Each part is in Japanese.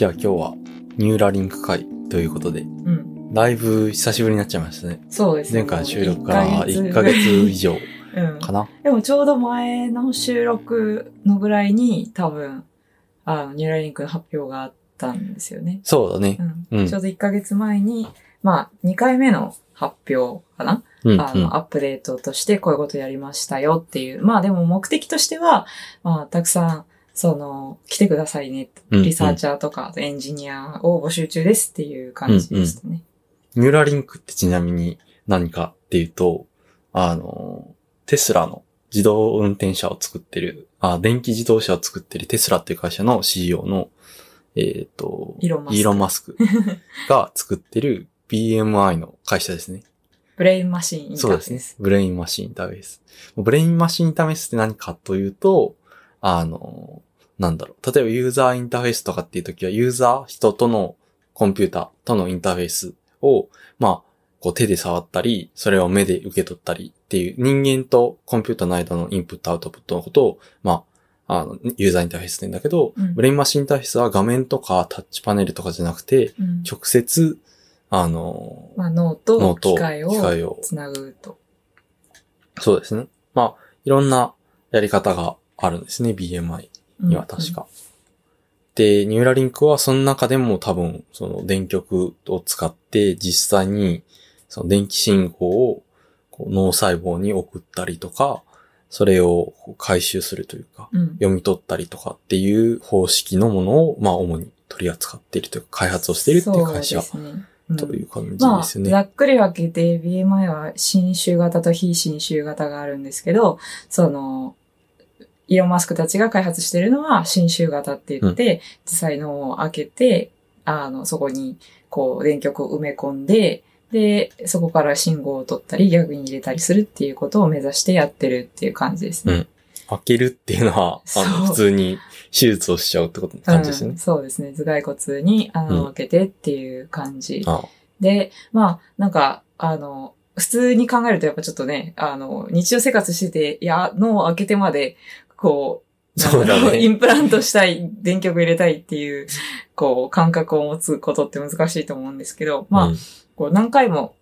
じゃあ今日はニューラリンク会ということで、うん。だいぶ久しぶりになっちゃいましたね。そうです前回の収録から1ヶ月以上うん。かな？でもちょうど前の収録のぐらいに多分、あの、ニューラリンクの発表があったんですよね。そうだねう。ん。うんちょうど1ヶ月前に、まあ、2回目の発表かな、うん、あの、アップデートとしてこういうことやりましたよっていう。まあでも目的としては、まあ、たくさん、その、来てくださいね。うんリサーチャーとか、エンジニアを募集中ですっていう感じでしたね。ニューラリンクってちなみに何かっていうと、あの、テスラの自動運転車を作ってる、あ、電気自動車を作ってるテスラっていう会社の CEO の、えっ、と、イーロンマスクイーロンマスク が作ってる BMI の会社ですね。ブレインマシンインターそうですねフェース。。ブレインマシンインターフェース。ブレインマシンインターフェースって何かというと、あの、なんだろう。例えばユーザーインターフェースとかっていう時は、ユーザー、人とのコンピューターとのインターフェースを、まあ、こう手で触ったり、それを目で受け取ったりっていう人間とコンピューターの間のインプットアウトプットのことを、まあ、あの、ユーザーインターフェースって言うんだけど、うんブレインマシンインターフェースは画面とかタッチパネルとかじゃなくて、うん直接、あの、まあ、脳と脳と機械を機械をつなぐと。そうですね。まあ、いろんなやり方があるんですね、BMI には確か。で、ニューラリンクはその中でも多分、その電極を使って実際に、その電気信号を脳細胞に送ったりとか、それを回収するというか、うん。うん。読み取ったりとかっていう方式のものを、まあ主に取り扱っているというか、開発をしているっていう会社そうですね。うんという感じまあ、ですよね。ざっくり分けて BMI は新種型と非新種型があるんですけど、その、イーロンマスクたちが開発しているのは新種型って言って、実際脳を開けて、あの、そこに、こう、電極を埋め込んで、で、そこから信号を取ったり、逆に入れたりするっていうことを目指してやってるっていう感じですね。開けるっていうのは、あの、普通に手術をしちゃうってこと感じですねうん。そうですね。頭蓋骨に穴を開けてっていう感じ。あで、まあ、なんか、あの、普通に考えるとやっぱちょっとね、あの、日常生活してて、いや、脳を開けてまで、こう、そうだねインプラントしたい、電極入れたいっていう、こう、感覚を持つことって難しいと思うんですけど、まあ、うんこう何回も、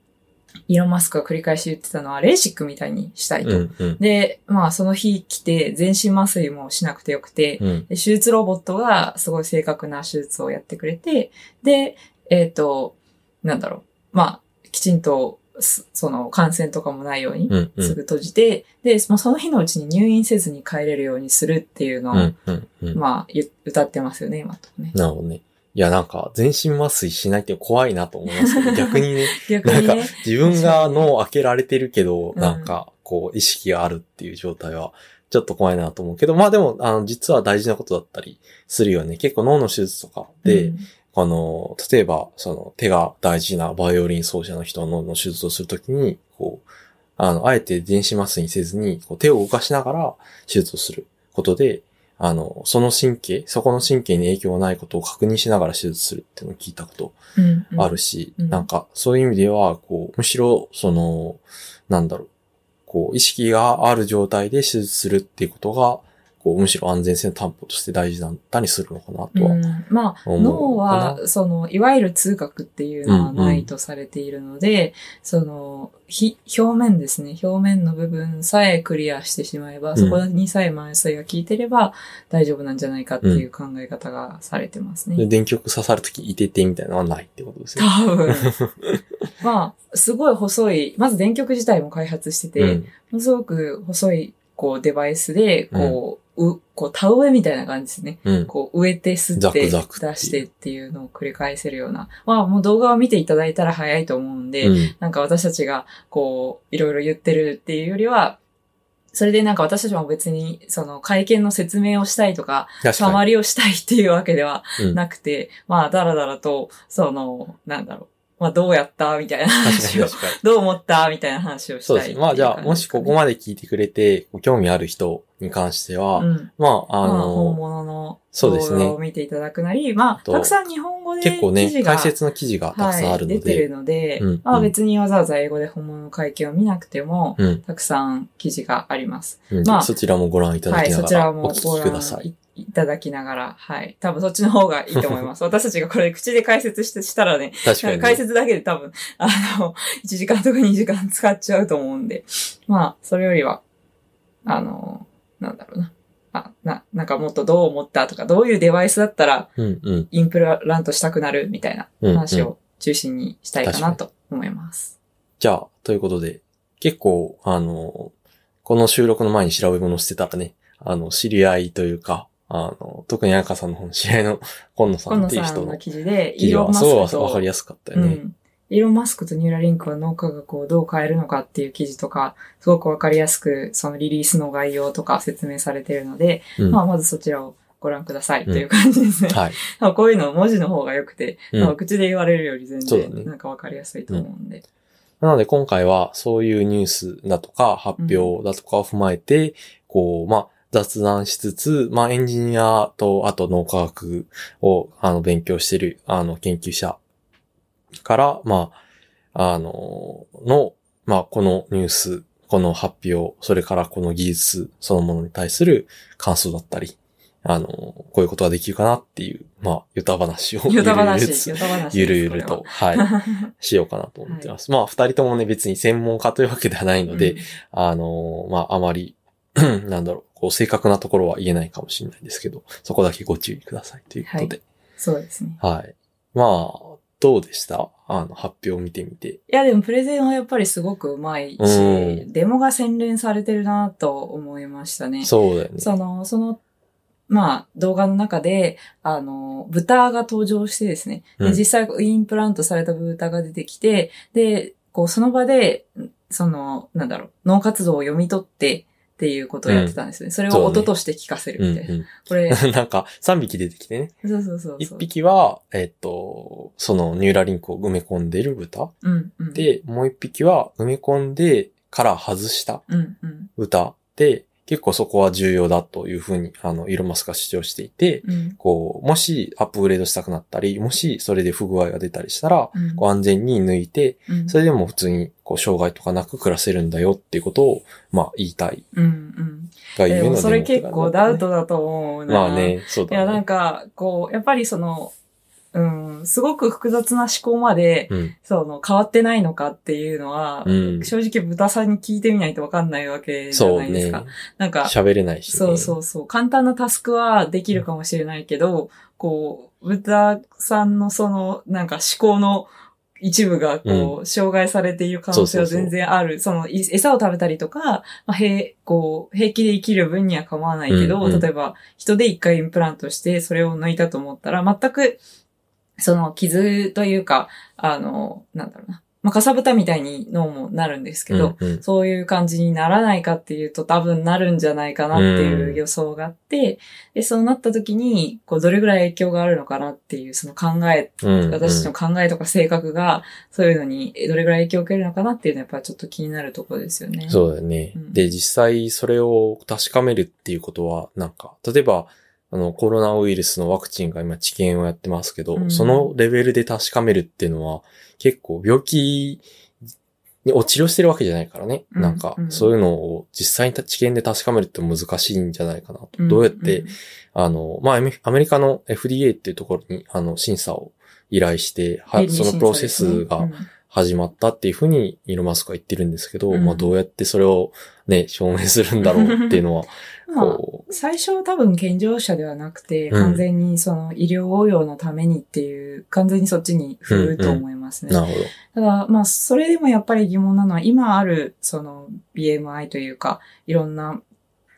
イーロンマスクが繰り返し言ってたのは、レーシックみたいにしたいと。うん、うん。で、まあ、その日来て、全身麻酔もしなくてよくて、うん。で手術ロボットがすごい正確な手術をやってくれて、で、えっ、と、なんだろう。まあ、きちんと、すその感染とかもないように、うん、うん。すぐ閉じて、で、もうその日のうちに入院せずに帰れるようにするっていうのを、うん、うん、うん。まあ、ゆ歌ってますよね、今とね。なるほどね。いや、なんか、全身麻酔しないって怖いなと思いますけど、逆にね、なんか逆にね、、自分が脳を開けられてるけど、うんなんか、こう、意識があるっていう状態は、ちょっと怖いなと思うけど、まあでも、あの、実は大事なことだったりするよね。結構脳の手術とかで、うんあの、例えば、その、手が大事なバイオリン奏者の人の脳の手術をするときに、こう、あの、あえて電子麻酔にせずに、こう手を動かしながら手術をすることで、あの、その神経、そこの神経に影響がないことを確認しながら手術するっていうのを聞いたことうんうん。あるし、うん。なんか、そういう意味では、こう、むしろ、その、なんだろう、こう、意識がある状態で手術するっていうことが、こう、むしろ安全性の担保として大事だったりするのかなとは。うんまあ、脳かは、その、いわゆる痛覚っていうのはないとされているので、その、ひ、表面ですね。表面の部分さえクリアしてしまえば、んそこにさえ麻酔が効いてれば大丈夫なんじゃないかっていう考え方がされてますね。で、電極刺さるとき、いててみたいなのはないってことですよ。多分。まあ、すごい細い、まず電極自体も開発してて、うん。ものすごく細い、こう、デバイスで、こう、う、こう、田植えみたいな感じですね。うん。こう植えて吸って出してっていうのを繰り返せるような。まあもう動画を見ていただいたら早いと思うんで、うん。なんか私たちがこういろいろ言ってるっていうよりは、それでなんか私たちも別にその会見の説明をしたいとか、確かに。サマリをしたいっていうわけではうんなくて、まあだらだらと、その、なんだろう。まあどうやった？みたいな話を。どう思った？みたいな話をしたそうですまあじゃあ、もしここまで聞いてくれて、ご興味ある人に関しては、うん。まあ、あまあ、本の、物の動画を見ていただくなり、まあ、とたくさん日本語で結構ね、解説の記事がたくさんあるのはい、出てるで、ので、うんまあうん別にわざわざ英語で本物の会見を見なくても、うん。たくさん記事があります。うんまあそちらもご覧いただはい、きながらお聞きください。いいただきながら、はい。多分そっちの方がいいと思います。私たちがこれ口で解説してしたらね、確かに、なんか解ね。説だけで多分、あの、1時間とか2時間使っちゃうと思うんで。まあ、それよりは、あの、なんだろうな。あ、な、なんかもっとどう思ったとか、どういうデバイスだったら。インプラントしたくなるみたいな話を中心にしたいかなと思います。じゃあ、ということで、結構、あの、この収録の前に調べ物してたらね、あの、知り合いというか、あの、特に赤さんの方の知り合いの 今野さんっていう人の記事で、イーロンマスクと、わかりやすかったよね。うん。イーロン・マスクとニューラリンクは脳科学をどう変えるのかっていう記事とか、すごくわかりやすく、そのリリースの概要とか説明されているので、うんまあ、まずそちらをご覧くださいという感じですね。はい。まあこういうの文字の方が良くて、うんまあ口で言われるより全然なんかわかりやすいと思うんで。なので今回はそういうニュースだとか発表だとかを踏まえて、こう、まあ、雑談しつつ、まあ、エンジニアと、あと脳科学を、あの、勉強している、あの、研究者から、まあ、あの、の、まあ、このニュース、この発表、それからこの技術そのものに対する感想だったり、あの、こういうことができるかなっていう、まあ、ゆた話をヨタ話、ゆるゆるヨタ話。ゆるゆることはい、しようかなと思ってます。まあ、二人ともね、別に専門家というわけではない。ので、うんあのーまあ、あまり、なんだろう、こう、正確なところは言えないかもしれないですけど、そこだけご注意くださいということで。そうですね。はい。まあ、どうでした？あの、発表を見てみて。いや、でもプレゼンはやっぱりすごくうまいし、うんデモが洗練されてるなと思いましたね。そうだよね。その、その、まあ、動画の中で、あの、豚が登場してですね、実際インプラントされた豚が出てきて、で、こう、その場で、その、なんだろう、脳活動を読み取ってっていうことをやってたんですよね。それを音として聞かせるうんみたいな。うこれ、ん。なんか、3匹出てきてね。そうそうそう1そう。匹は、えっと、そのニューラリンクを埋め込んでる豚。うん、うん。、で、もう1匹は埋め込んでから外したうん、うん。歌で、結構そこは重要だというふうに、あの、イーロンマスクが主張していて、うん、こう、もしアップグレードしたくなったり、もしそれで不具合が出たりしたら、うん。こう安全に抜いて、うんそれでも普通にこう障害とかなく暮らせるんだよっていうことを、まあ言いたいうん、うん。がゆえのでもそれ結構ダウトトだと思うな。まあ。ね、そういや、だね。なんか、こう、やっぱりその、うん、すごく複雑な思考まで、うん。その、変わってないのかっていうのは、うん。正直豚さんに聞いてみないとわかんないわけじゃそうねないですか。。なんか、喋れないし、ね。そうそうそう。簡単なタスクはできるかもしれないけど、こう、豚さんのその、なんか思考の一部がこう、障害されている可能性は全然ある。その、い餌を食べたりとか、まあ、平、こう、平気で生きる分には構わないけど、うんうん例えば、人で一回インプラントして、それを抜いたと思ったら、全く、その、傷というか、あの、なんだろうな。まあ、かさぶたみたいに脳もなるんですけど、うんうんそういう感じにならないかっていうと多分なるんじゃないかなっていう予想があって、で、そうなった時に、こう、どれぐらい影響があるのかなっていう、その考え、うんうん私たちの考えとか性格が、そういうのにどれぐらい影響を受けるのかなっていうのはやっぱりちょっと気になるところですよね。そうだよね。うんで、実際それを確かめるっていうことは、なんか、例えば、あの、コロナウイルスのワクチンが今治験をやってますけど、うん。そのレベルで確かめるっていうのは、結構病気を治療してるわけじゃないからね。うん。なんかう、ん。そういうのを実際に治験で確かめるって難しいんじゃないかなと。うん。どうやって、あの、まあ、アメリカの FDA っていうところに、あの、審査を依頼して、はそのプロセスが始まったっていうふうに、イーロンマスクは言ってるんですけど、うんまあ、どうやってそれをね、証明するんだろうっていうのは、う んまあ、こ最初は多分健常者ではなくて、うん完全にその医療応用のためにっていう、完全にそっちに振ると思いますう、ね。なるほど。ただ、まあ、それでもやっぱり疑問なのは、今ある、その、BMI というか、いろんな、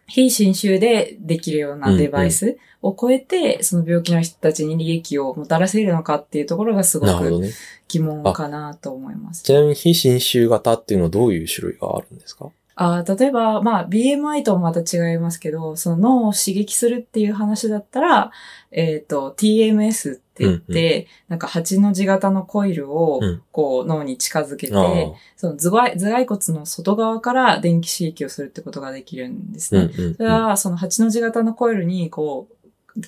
非侵襲でできるようなデバイスを超えて、その病気の人たちに利益をもたらせるのかっていうところがすごくなるほどね。疑問かなと思います。ちなみに非侵襲型っていうのはどういう種類があるんですか？あー例えば、まあ、BMI ともまた違いますけど、その脳を刺激するっていう話だったら、えっ、と、TMS って言って、なんか8の字型のコイルをうん、こう、脳に近づけて、ああ。その頭蓋頭蓋骨の外側から電気刺激をするってことができるんですね。うんうんうん。それは、その8の字型のコイルに、こう、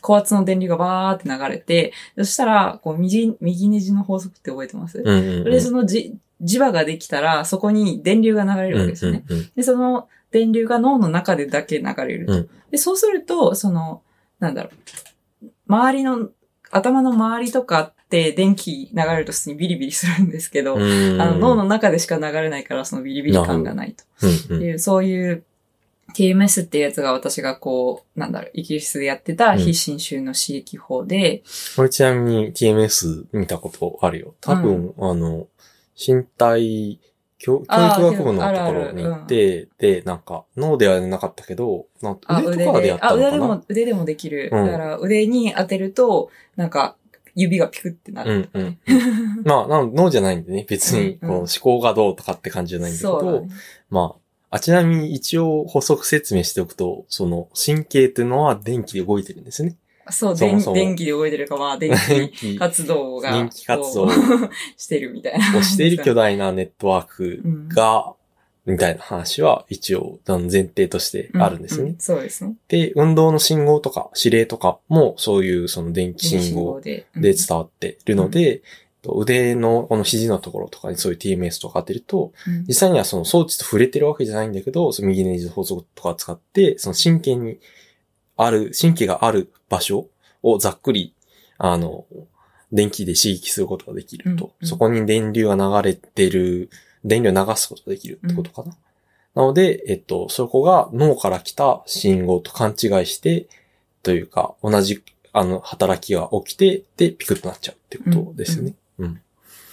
高圧の電流がバーって流れて、そしたら、こう、右、右ネジの法則って覚えてます、うんうんうん。それでそのじ磁場ができたら、そこに電流が流れるわけですよね。うんうんうんで、その電流が脳の中でだけ流れると。うんで、そうすると、その、なんだろう。周りの、頭の周りとかって電気流れると普通にビリビリするんですけど、うんあの脳の中でしか流れないからそのビリビリ感がないと。うんうんいう、そういう TMS っていうやつが私がこう、なんだろう、イギリスでやってた非侵襲の刺激法で、これちなみに TMS 見たことあるよ。多分、あの、身体教、教育学部のところに行って、で、なんか、脳ではなかったけど、な腕とかでやったあ、のかな？腕でも、腕でもできる。うんだから腕に当てると、なんか、指がピクってなる。うんうん。まあ、なん脳じゃないんでね、別に、うんこう思考がどうとかって感じじゃないんだけど。まあ、あ、ちなみに一応補足説明しておくと、その神経っていうのは電気で動いてるんですね。そう、そもそも電電気で動いてるか、まあ、電気活動が、電気活動 してるみたいな。をしている巨大なネットワークが、みたいな話は一応前提としてあるんですね。ううそうですね。で、運動の信号とか指令とかもそういうその電気信号で。で伝わってるので、腕のこの肘のところとかにそういう TMS とか当てると、うん実際にはその装置と触れてるわけじゃないんだけど、その右ネジ法則とか使って、その神経にある、神経がある場所をざっくり、あの、電気で刺激することができると。うんうんそこに電流が流れてる、電流を流すことができるってことかな。なので、えっと、そこが脳から来た信号と勘違いして、というか、同じ、あの、働きが起きて、で、ピクッとなっちゃうってことですよね。うん。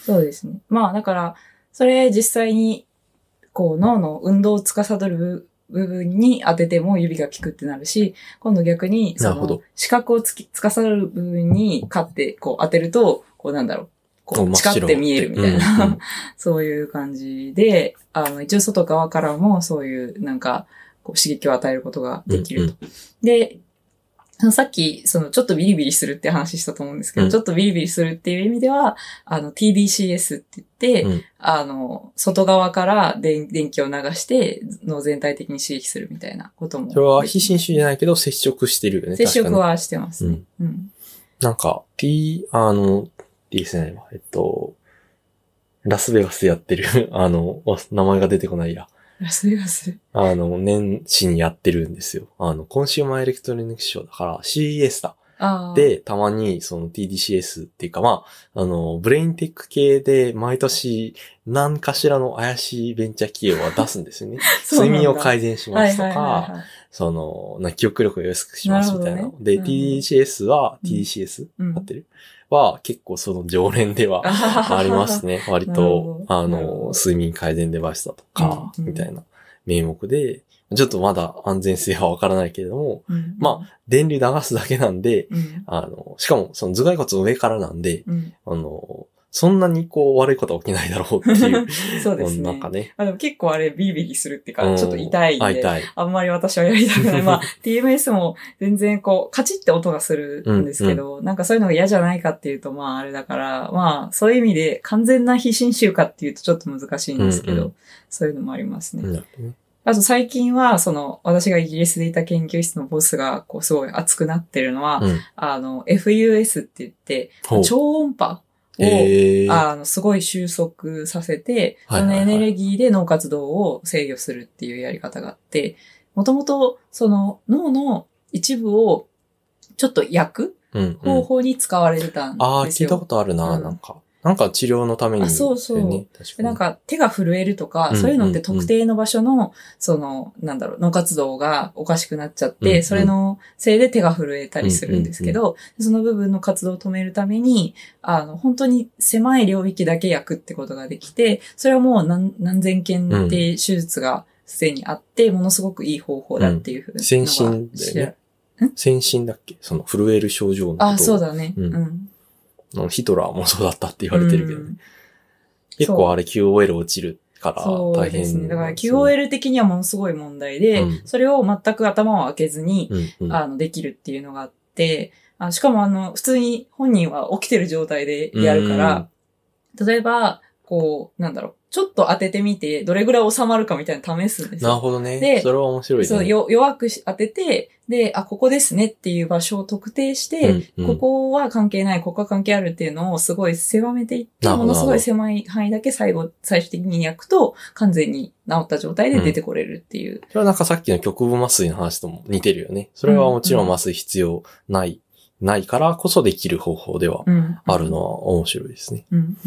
そうですね。まあ、だから、それ実際に、こう、脳の運動を司る部部分に当てても指がピクってなるし、今度逆に、その視覚をつき、司る部分に勝って、こう当てると、こうなんだろう、こう、真っ白誓って。見えるみたいうんうん。な、そういう感じで、あの、一応外側からもそういう、なんか、こう刺激を与えることができると。で、そのさっき、その、ちょっとビリビリするって話したと思うんですけど、うんちょっとビリビリするっていう意味では、あの、TDCS って言って、うんあの、外側から電電気を流して、脳全体的に刺激するみたいなことも。それは非侵襲じゃないけど接触してるよね。接触はしてますね。うん。なんか、T、あの、ゃないわ。えっと、ラスベガスでやってる、あの、わ名前が出てこないや。ラスベガス。あの、年始にやってるんですよ。あの、コンシューマーエレクトロニクスショーだから CES だ。で、たまにその TDCS っていうか、まあ、あの、ブレインテック系で毎年何かしらの怪しいベンチャー企業は出すんですよね。睡眠を改善しますとか、はいその、な記憶力を良くしますみたいな。なねで、うん TDCS は、うん TDCS? うん合ってる？は、結構その常連では ありますね。割と、あの睡眠改善デバイスだとか、みたいな名目で、ちょっとまだ安全性はわからないけれども、うんま電流流すだけなんで、うん。あの、しかもその頭蓋骨の上からなんで、うん。あの、そんなにこう悪いことは起きないだろうっていう。そうですね。なんかね。あでも結構あれビリビリするっていうか、うんちょっと痛いんで、あ痛い。あんまり私はやりたくない。まあ、TMS も全然こう、カチって音がするんですけど、なんかそういうのが嫌じゃないかっていうと、まああれだから、まあそういう意味で完全な非侵襲かっていうとちょっと難しいんですけど、うんうんそういうのもありますね。あと最近は、その、私がイギリスでいた研究室のボスが、こう、すごい熱くなってるのは、うん。あの、FUS って言って、超音波を、えー、あの、すごい収束させて、そのエネルギーで脳活動を制御するっていうやり方があって、もともと、その脳の一部をちょっと焼くうん、うん方法に使われてたんですよ。ああ、聞いたことあるな、うんなんか。なんか治療のために、あそうそう。なんか手が震えるとか、うんそういうのって特定の場所の、その、なんだろう、脳活動がおかしくなっちゃって、うんうん。それのせいで手が震えたりするんですけど、その部分の活動を止めるために、あの、本当に狭い領域だけ焼くってことができて、それはもう何何千件って手術がすでにあって、ものすごくいい方法だっていうふうなのが先進だよね。先進だっけ？その震える症状のことあ、そうだね。ううんヒトラーもそうだったって言われてるけどね。うん。結構あれ QOL 落ちるからそう。大変。ですね。だから QOL 的にはものすごい問題で、うん。それを全く頭を開けずに、うんうん。あの、できるっていうのがあって、あしかもあの、普通に本人は起きてる状態でやるから、例えば、こう、なんだろう、ちょっと当ててみて、どれぐらい収まるかみたいなの試すんですよ。なるほどね。でそれは面白いね。そう、よ、弱くし当てて、で、あ、ここですねっていう場所を特定して、うんうんここは関係ない、ここは関係あるっていうのをすごい狭めていって、ものすごい狭い範囲だけ最後、最終的に焼くと、完全に治った状態で出てこれるっていう。それはなんかさっきの局部麻酔の話とも似てるよね。それはもちろん麻酔必要ない、ないからこそできる方法ではうん。あるのは面白いですね。うん。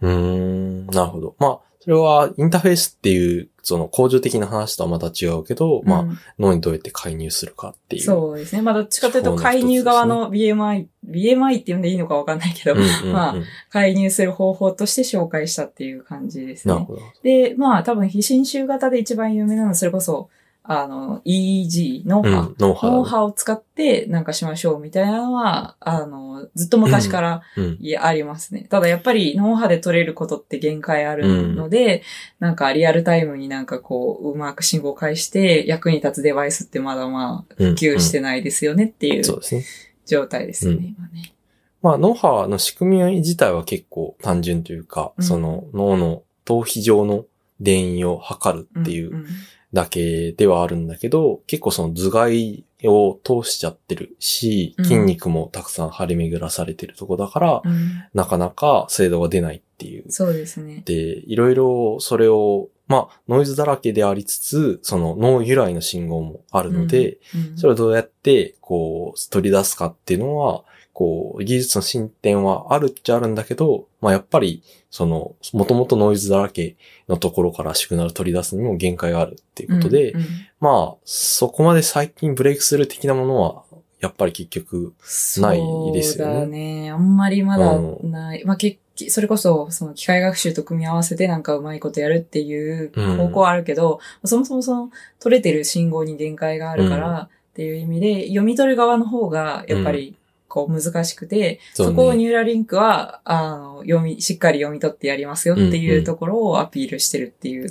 うん。ん、なるほど。まあ、それはインターフェースっていう、その工場的な話とはまた違うけど、まあ、うん脳にどうやって介入するかっていう。そうですね。まあ、どっちかというと、介入側の BMI、BMI って呼んでいいのかわかんないけど、うんうんうん。まあ介入する方法として紹介したっていう感じですね。なるほど。で、まあ、多分、非侵襲型で一番有名なのは、それこそ、あの、EEG、脳波。うん、脳波を使ってなんかしましょうみたいなのは、あの、ずっと昔から、うん。いや、ありますね。ただやっぱり脳波で取れることって限界あるので、なんかリアルタイムになんかこう、うまく信号を返して役に立つデバイスってまだまあ、うん普及してないですよねっていうそうですね。状態ですよね、うん今ね。まあ、脳波の仕組み自体は結構単純というか、うんその脳の頭皮上の電位を測るっていううんだけではあるんだけど、結構その頭蓋を通しちゃってるし、うん筋肉もたくさん張り巡らされてるとこだから、うんなかなか精度が出ないっていう。そうですね。で、いろいろそれを、まあ、ノイズだらけでありつつ、その脳由来の信号もあるので、うんそれをどうやって、こう、取り出すかっていうのは、こう、技術の進展はあるっちゃあるんだけど、まあやっぱり、その、もともとノイズだらけのところからシグナル取り出すにも限界があるっていうことで、うんうん。まあ、そこまで最近ブレイクスルー的なものは、やっぱり結局、ないですよね。そうだね。あんまりまだうない。まあ、結それこそ、その機械学習と組み合わせてなんかうまいことやるっていう方向はあるけど、そもそもその取れてる信号に限界があるからっていう意味で、読み取る側の方がやっぱりこう難しくて、そこをニューラリンクは、あの、読み、しっかり読み取ってやりますよっていんううんところをアピールしてるっていう。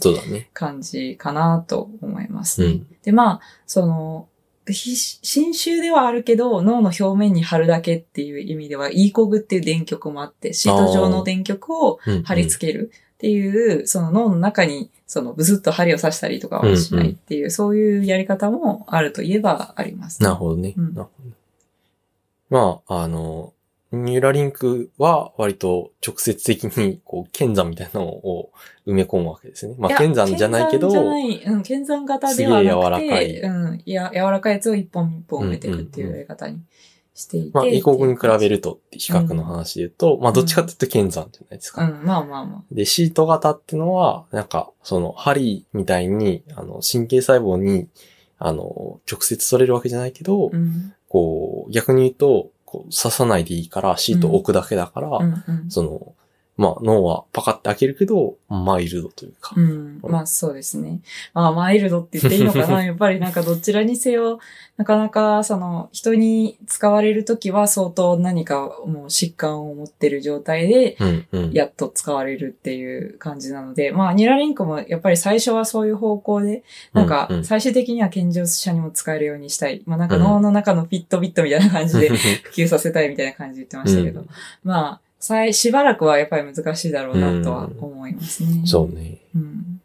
感じかなと思いますね。うん。で、まあ、その、ひ新種ではあるけど、脳の表面に貼るだけっていう意味では、ECOG っていう電極もあって、シート状の電極をうん貼り付けるっていう、その脳の中に、そのブスッと針を刺したりとかはしないっていう、そういうやり方もあるといえばあります、なるほどね。うんなるほどねまあ、あの、ニューラリンクは割と直接的に、こう、剣山みたいなのを埋め込むわけですね。まあ、剣山じゃないけど、剣山じゃない、うん、剣山型ではなくて、すげえ柔らかいうん、いや、柔らかいやつを一本一本埋めていくっていうやり方にしていて。まあ、異国に比べる。ると比較の話で言うと、まあ、どっちかっていうと剣山じゃないですか。うん、まあまあまで、シート型ってのは、なんか、その、針みたいに、あの、神経細胞に、あの、直接取れるわけじゃないけど、あ。うん。こう、逆に言うと、こう、刺さないでいいから、シートを置くだけだから、うんうん。その、まあ、脳はパカって開けるけど、マイルドというか。うん。まあそうですね。まあマイルドって言っていいのかな やっぱりなんかどちらにせよ、なかなかその人に使われるときは相当何かもう疾患を持ってる状態で、うん、うん。やっと使われるっていう感じなので、まあニラリンクもやっぱり最初はそういう方向で、なんかうんうん最終的には健常者にも使えるようにしたい。まあなんか脳の中のピットビットみたいな感じで 普及させたいみたいな感じで言ってましたけど、うんまあ、さいしばらくはやっぱり難しいだろうなとは思いますね。そうね。うん。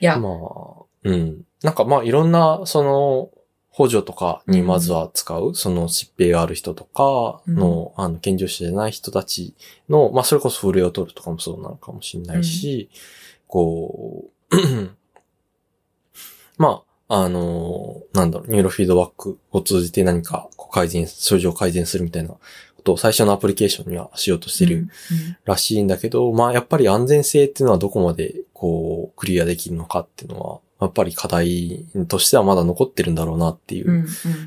いや、まあ、うん。なんかまあ、いろんな、その、補助とかにまずは使う、その疾病がある人とかの、あの、健常者じゃない人たちの、まあ、それこそ震えを取るとかもそうなのかもしれないし、こう、まあ、あの、なんだろう、ニューロフィードバックを通じて何かこう改善、症状を改善するみたいなことを最初のアプリケーションにはしようとしてるらしいんだけど、まあやっぱり安全性っていうのはどこまでこうクリアできるのかっていうのは、やっぱり課題としてはまだ残ってるんだろうなっていうん、うんう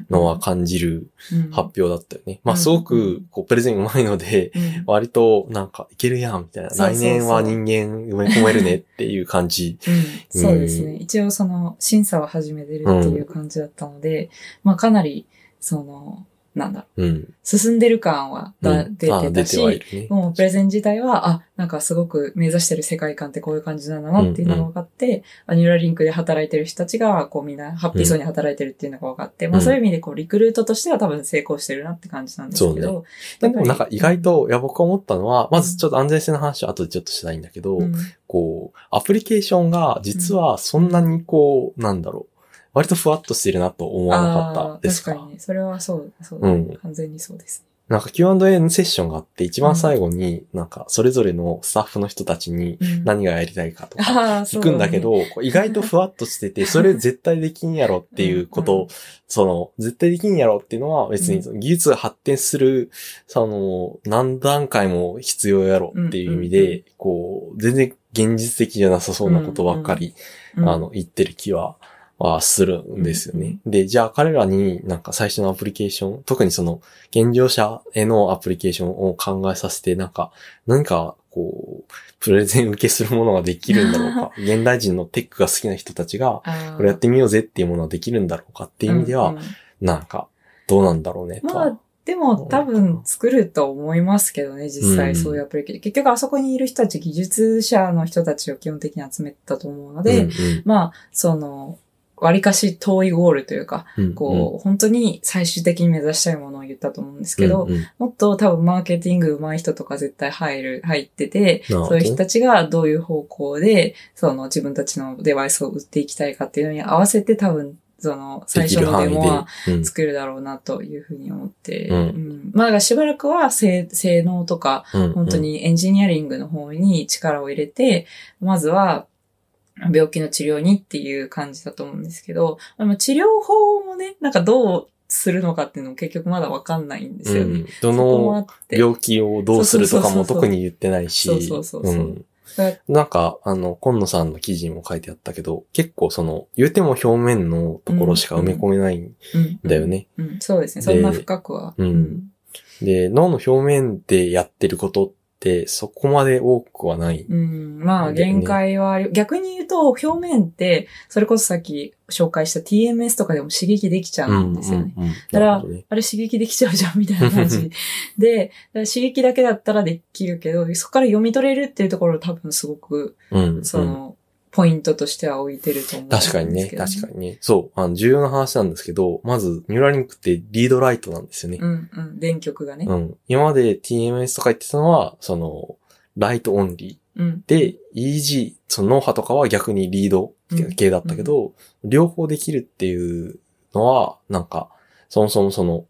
のは感じるうん発表だったよね。まあうんすごくこうプレゼンうまいので、うん割となんかいけるやんみたいな。来年は人間埋め込めるねっていう感じ。うんそうですね。一応その審査を始めてるっていう感じだったので、まあかなり、その、なんだろう、うん。進んでる感はだ、うん出てたし、ね。もうプレゼン自体は、あ、なんかすごく目指してる世界観ってこういう感じなんだなっていうのが分かって、あニューラリンクで働いてる人たちが、こうみんなハッピーそうに働いてるっていうのが分かって、まあそういう意味でこうリクルートとしては多分成功してるなって感じなんですけそど。でもなんか意外と、いや僕思ったのは、まずちょっと安全性の話は後でちょっとしたいんだけど、うん、こう、アプリケーションが実はそんなにこう、なんだろう、割とふわっとしてるなと思わなかったですか？確かにね。それはそう、そう。うん。完全にそうです。なんか Q&A のセッションがあって、一番最後になんかそれぞれのスタッフの人たちにうん。何がやりたいかとか聞くんだけど、意外とふわっとしてて、それ絶対できんやろっていうことその、絶対できんやろっていうのは別に技術が発展する、その、何段階も必要やろっていう意味うんうんで、こう、全然現実的じゃなさそうなことばっかり、うん。あの、言ってる気は、はするんですよね。で、じゃあ彼らになんか最初のアプリケーション、特にその、現状者へのアプリケーションを考えさせて、なんか、何か、こう、プレゼン受けするものができるんだろうか。現代人のテックが好きな人たちが、これやってみようぜっていうものができるんだろうかっていう意味では、うんうんなんか、どうなんだろうね、とは。まあ、でも多分作ると思いますけどね、実うん際そういうアプリケーション。結局あそこにいる人たち、技術者の人たちを基本的に集めてたと思うので、うんまあ、その、割かし遠いゴールというか、うん、うん。こう、本当に最終的に目指したいものを言ったと思うんですけど、うんうん。もっと多分マーケティング上手い人とか絶対入る、入ってて、そういう人たちがどういう方向で、その自分たちのデバイスを売っていきたいかっていうのに合わせて多分、その最初のデモは作るだろうなというふうに思って、うん。うん。まあだからしばらくは性性能とか、うんうん。本当にエンジニアリングの方に力を入れて、まずは病気の治療にっていう感じだと思うんですけど、治療法もね、なんかどうするのかっていうのも結局まだわかんないんですよね。うんどの。病気をどうするとかも特に言ってないし、そうそうそうなんか、あの、今野さんの記事にも書いてあったけど、結構その、言うても表面のところしか埋め込めないんうんだよね。うん、そうですね。そんな深くは。うんで、脳の表面でやってることって、そこまで多くはない。うん。まあ、限界はあり、逆に言うと、表面って、それこそさっき紹介した TMS とかでも刺激できちゃうんですよね。うんうんうんだからねあれ刺激できちゃうじゃんみたいな感じ。で、刺激だけだったらできるけど、そこから読み取れるっていうところを多分すごく、うんその、ポイントとしては置いてると思うんです確かにね、けど確かにね。そう、あの、重要な話なんですけど、まず、ニューラリンクってリードライトなんですよね。うんうん。電極がね。うん。今まで TMS とか言ってたのは、その、ライトオンリー。うん。で、EG、その脳波とかは逆にリード系だったけど、両方できるっていうのは、なんか、そもそもその、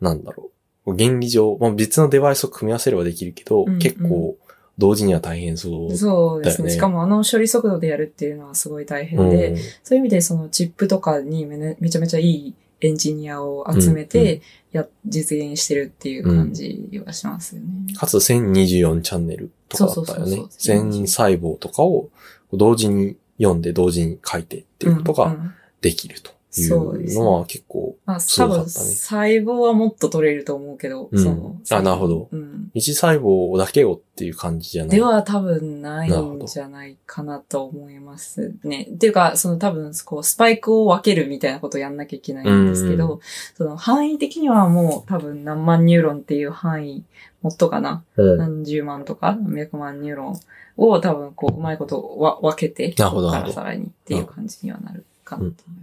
なんだろう。原理上、まあ、別のデバイスを組み合わせればできるけど、うんうん結構、同時には大変そう。そうですね。しかもあの処理速度でやるっていうのはすごい大変で、うんそういう意味でそのチップとかにめ,、ね、めちゃめちゃいいエンジニアを集めうんうてや、実現してるっていう感じはしますよね。かつ1024チャンネルとかだったよねそうそうそう。そう全細胞とかを同時に読んで同時に書いてっていうことがうんうんできるといそうですね。うのは結構、まあ、す多分、ごかったね。細胞はもっと取れると思うけど、うん。その、あなるほど。うん。一細胞だけをっていう感じじゃない。では多分ないんじゃないかなと思いますね。っていうか、その多分、こう、スパイクを分けるみたいなことをやんなきゃいけないんですけうど、その範囲的にはもう多分何万ニューロンっていう範囲、もっとかな。うん。何十万とか何百万ニューロンを多分こう、うまいことわ分けて、なるほど。ここからさらにっていう感じにはなるかなと思い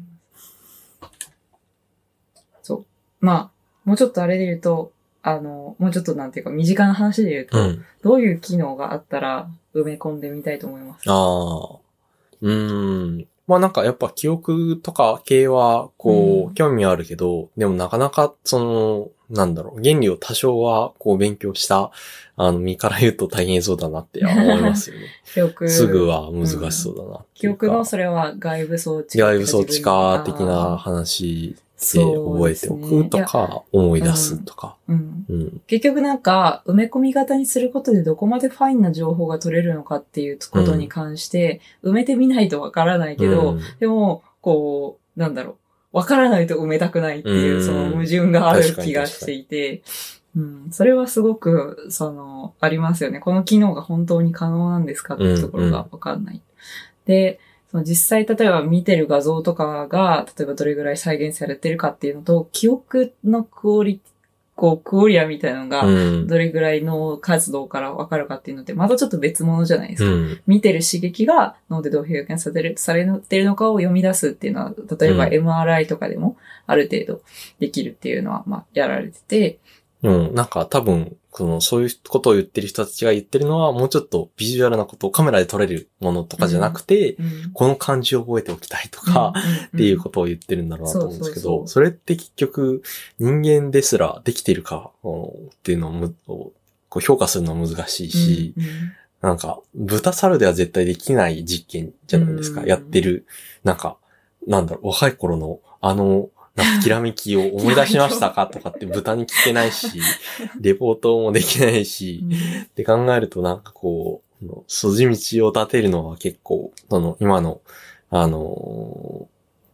ます。そう。まあ、もうちょっとあれで言うと、あの、もうちょっとなんていうか身近な話で言うと、うん。どういう機能があったら埋め込んでみたいと思います？ああ。うーん。まあなんかやっぱ記憶とか系は、こう興味はあるけど、でもなかなか、その、なんだろう、原理を多少は、こう、勉強した、あの、身から言うと大変そうだなって思いますよね。記憶。すぐは難しそうだなっていうか記憶のそれは外部装置外部装置化的なあ話ーで覚えておくとか、思い出すとか。ーうん。うん。結局なんか、埋め込み型にすることでどこまでファインな情報が取れるのかっていうことに関して、埋めてみないとわからないけど、うんでも、こう、なんだろう、わからないと埋めたくないっていうう、んその矛盾がある気がしていて、うん、それはすごく、その、ありますよね。この機能が本当に可能なんですかっていうところがわかんない。で、その実際、例えば見てる画像とかが、例えばどれぐらい再現されてるかっていうのと、記憶のクオリこう、クオリアみたいなのが、うん。どれぐらい脳活動からわかるかっていうのって、またちょっと別物じゃないですか。うん。見てる刺激が脳でどう表現されるされてるのかを読み出すっていうのは、例えばうん MRI とかでもある程度できるっていうのは、まあ、やられてて、うん。なんか多分、その、そういうことを言ってる人たちが言ってるのは、もうちょっとビジュアルなことをカメラで撮れるものとかじゃなくて、うんこの漢字を覚えておきたいとか、っていうことを言ってるんだろうなと思うんですけど、それって結局人間ですらできているかうんっていうのをこう評価するのは難しいし、うんうんなんか豚猿では絶対できない実験じゃないですか。うんやってる、なんか、なんだろう、若い頃のあの、なんかきらめきを思い出しましたかとかって豚に聞けないし、レポートもできないし、って考えるとなんかこう、の筋道を立てるのは結構、その今の、あの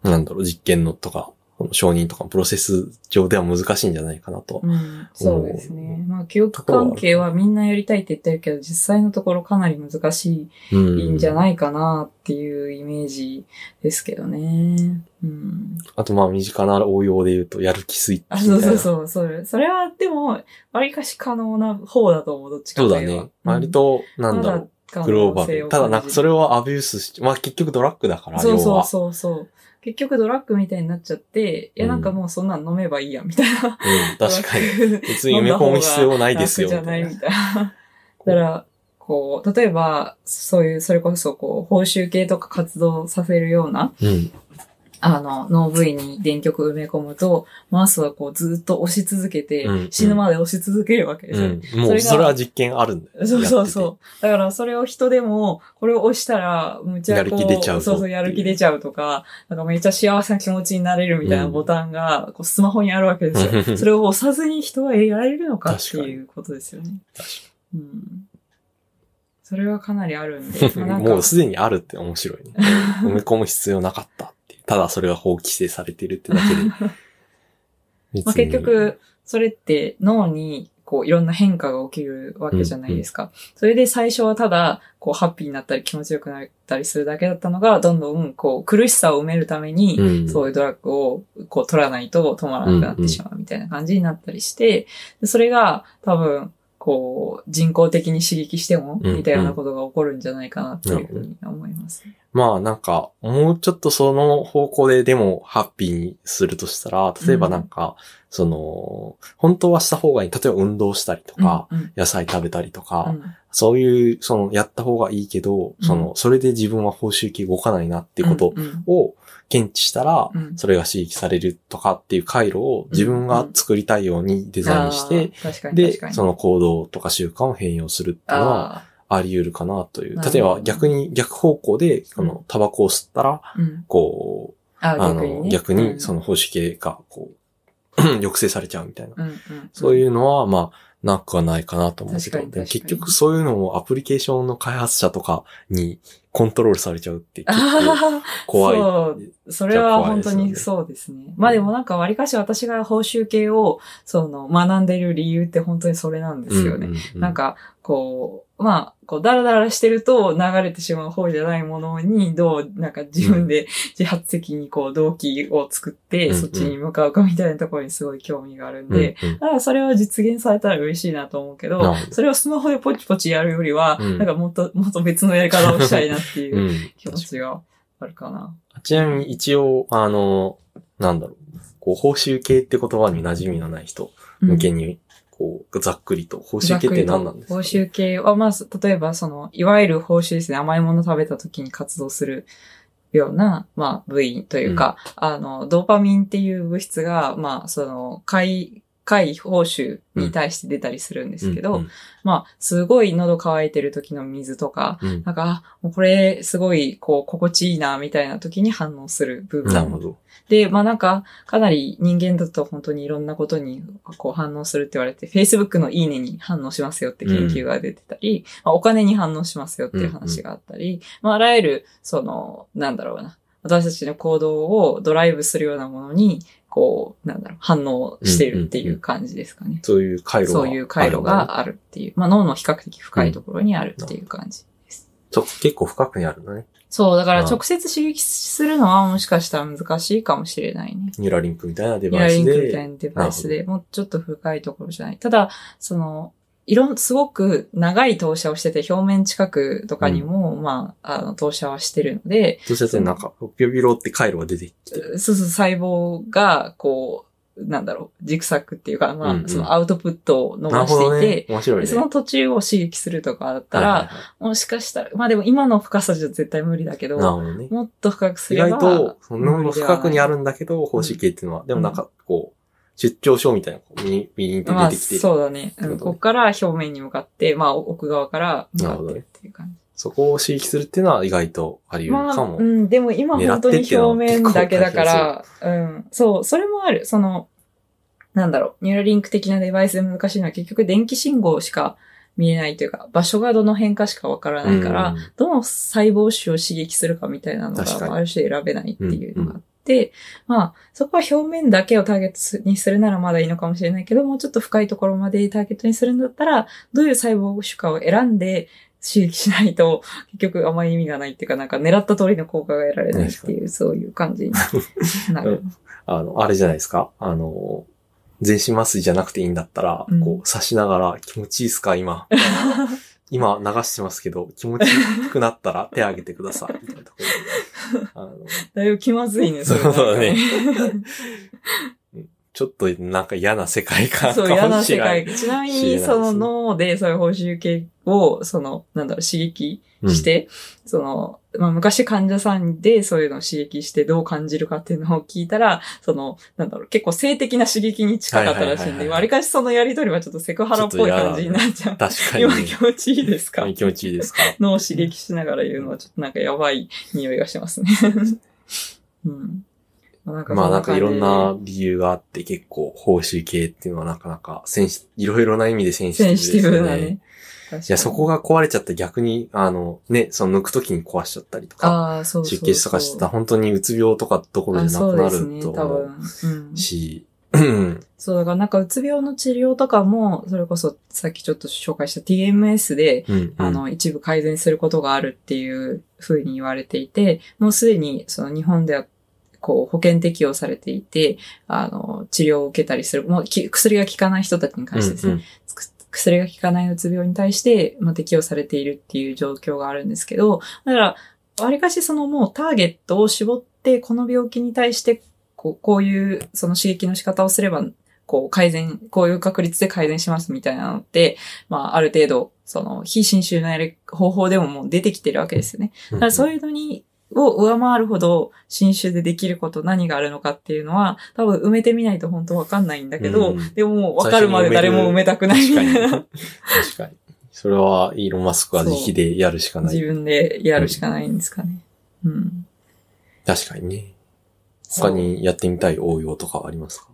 ーなんだろう、実験のとか、この承認とかプロセス上では難しいんじゃないかなと。うん、そうですね。まあ、記憶関係はみんなやりたいって言ってるけど、実際のところかなり難しうん。いんじゃないかなっていうイメージですけどね。うん。あとまあ身近な応用で言うと、やる気スイッあ、チみたいな。そうそうそう。それそれはでも、割かし可能な方だと思う、どっちかそうだといえば。ね。割と、なんだろう、うグローバル。ただなんかそれをアビュースし、まあ結局ドラッグだから、そうそう。そうそう。結局ドラッグみたいになっちゃって、いやなんかもうそんなん飲めばいいや、みたいな。うん、確かに。に。別に埋め込む必要ないですよ。楽じゃないみみたいな。だから、こう、例えば、そういう、それこそ、こう、報酬系とか活動させるようなうん。あの、脳部位に電極埋め込むと、マウスはこう、ずっと押し続けて、うん死ぬまで押し続けるわけですよ。うん。もう、それは実験あるんだよ。そうそうやそう。だからそれを人でも、これを押したら、むちゃこう、やる気出ちゃうぞそうそう、やる気出ちゃうとか、なんかめっちゃ幸せな気持ちになれるみたいなボタンが、こうスマホにあるわけですよ。うんそれを押さずに人はやれるのかっていうことですよね。確うん。それはかなりあるんで。か にまあもうすでにあるって面白いね。埋め込む必要なかった。ただそれが法規制されてるってだけで。別まあ、に結局、それって脳に、こう、いろんな変化が起きるわけじゃないですか。それで最初はただ、こう、ハッピーになったり気持ちよくなったりするだけだったのが、どんどん、こう、苦しさを埋めるために、うんそういうドラッグを、こう、取らないと止まらなくなってしまうみたいな感じになったりして、でそれが、多分、こう、人工的に刺激しても、うん似たようなことが起こるんじゃないかなっていうふうに思います。まあなんか、もうちょっとその方向ででもハッピーにするとしたら、例えばなんか、その、本当はした方がいい。例えば運動したりとか、うん、うん。野菜食べたりとか、うん。そういう、その、やった方がいいけど、その、それで自分は報酬系動かないなっていうことうんうん。を検知したら、うん。それが刺激されるとかっていう回路を自分が作りたいようにデザインして、でその行動とか習慣を変容するっていうのはああり得るかなという。例えば逆に逆方向で、こうん。のタバコを吸ったら。こう、ああの、逆にその、の報酬系が、こう、抑制されちゃうみたいな。そういうのは、まあ、なくはないかなと思うけど、でも結局そういうのもアプリケーションの開発者とかにコントロールされちゃうって結構 あ怖い。そうそれは本当にそうですね。まあでもなんか割かし私が報酬系を、その、学んでる理由って本当にそれなんですよね。うううなん、か、こう、まあ、こう、ダラダラしてると流れてしまう方じゃないものに、どう、なんか自分で自発的にこう、動機を作って、そっちに向かうかみたいなところにすごい興味があるんで、だからそれは実現されたら嬉しいなと思うけどそれをスマホでポチポチやるよりは、うん。なんかもっと、もっと別のやり方をしたいなっていう うん。気持ちがあるかな。ちなみに一応、あの、なんだろう、こう、報酬系って言葉に馴染みのない人向けに、こう、ざっくりと、報酬系って何なんですか？報酬系は、まあ、例えばその、いわゆる報酬ですね、甘いもの食べた時に活動するような、まあ、部位というか、あの、ドーパミンっていう物質が、まあ、その、快、快報酬に対して出たりするんですけど、うんまあ、すごい喉乾いてる時の水とか、うんなんか、あもうこれ、すごい、こう、心地いいな、みたいな時に反応する部分。なるほど。で、まあなんか、かなり人間だと本当にいろんなことにこう反応するって言われて、Facebook のいいねに反応しますよって研究が出てたり、まあ、お金に反応しますよっていう話があったり、まああらゆる、その、なんだろうな、私たちの行動をドライブするようなものに、こう、なんだろう、反応しているっていう感じですかね。そういう回路がそういう回路があるっていう、まあ脳の比較的深いところにあるっていう感じです。そう、結構深くにあるのね。そう、だからうん直接刺激するのはもしかしたら難しいかもしれないね。ニューラリンクみたいなデバイスで。ンクみたいなデバイスで、もうちょっと深いところじゃない。ただ、その、いろん、すごく長い投射をしてて、表面近くとかにも、まあ、あの、投射はしてるので、どうしてなんか、ピョビロって回路が出てきて。そうそう、細胞が、こう、なんだろう、ジグザグっていうか、まあ、うんうんそのアウトプットを伸ばしていて、。面白いね。でその途中を刺激するとかだったら、はいはいはもしかしたら、まあでも今の深さじゃ絶対無理だけど、どね。もっと深くす意れば。外と、その深くにあるるんだけど、方式系っていうのは、でもなんか、こう、出張症みたいな、ビビーンってまあ、出てきて、そうだね。うんここから表面に向かって、まあ、奥側から向かってっていう感そこを刺激するっていうのは意外とありじ。まあ、得るかも。うん、でも今本当に表面だけだから、うん、そう、それもある。その、なんだろう、ニューラリンク的なデバイスで難しいのは結局電気信号しか見えないというか、場所がどの変化しかわからないから、うんどの細胞種を刺激するかみたいなのが、あある種選べないっていうのがあって、まあ、そこは表面だけをターゲットにするならまだいいのかもしれないけど、もうちょっと深いところまでターゲットにするんだったら、どういう細胞種かを選んで刺激しないと、結局あまり意味がないっていうか、なんか狙った通りの効果が得られないっていう、そういう感じになる。あの、あれじゃないですか。あの、全身麻酔じゃなくていいんだったら、うんこう、刺しながら気持ちいいっすか今。今流してますけど、気持ちよくなったら 手挙げてください。みたいなところ。であの だいぶ気まずいね、れ。そうだね ちょっとなんか嫌な世界観かそう、嫌もな世しれない。界。ちなみに、知れないですねその脳でそういう報酬系を、その、なんだろう、刺激して、その、まあ、昔患者さんでそういうのを刺激してどう感じるかっていうのを聞いたら、その、なんだろう、結構性的な刺激に近かったらしいんで、わりかしそのやりとりはちょっとセクハラっぽい感じになっちゃう。確かに。今気持ちいいですか？気持ちいいですか？脳を刺激しながら言うのはちょっとなんかやばい匂いがしますね。うん。まあなんかまあなんかいろんそなな理由があって結構報酬系っていうのはなかなかセンシ、いろいろな意味でセンシティブですよね。シティブなね。いや、そこが、が壊れちゃったら逆に、あの、ね、その抜くときに壊しちゃったりとか、ああ、そうそうそう。出血とかしてたら本当にうつ病とかところあでなくなるそうですね、多と思分。うんう。し、うんそう、だからなんかうつ病の治療とかも、それこそさっきちょっと紹介した TMS で、うん。あの、一部改善することがあるっていう風に言われていて、もうすでにその日本では、こう、保険適用されていて、あの、治療を受けたりする、もうき薬が効かない人たちに関してですね、うんつ薬が効かないうつ病に対して、まあ、適用されているっていう状況があるんですけど、だから、わりかしそのもうターゲットを絞って、この病気に対して、こう、こういうその刺激の仕方をすれば、こう改善、こういう確率で改善しますみたいなのって、まあある程度、その非侵襲のやる方法でももう出てきてるわけですよね。うん。だからそういうのに、を上回るほど新種でできること何があるのかっていうのは、多分埋めてみないと本当わかんないんだけど、うんでももうわかるまで誰も埋めたくないみ確かに。たいな。確かに。それはイーロン・マスクは自費でやるしかない。自分でやるしかないんですかね。うん。確かにね。他にやってみたい応用とかはありますか？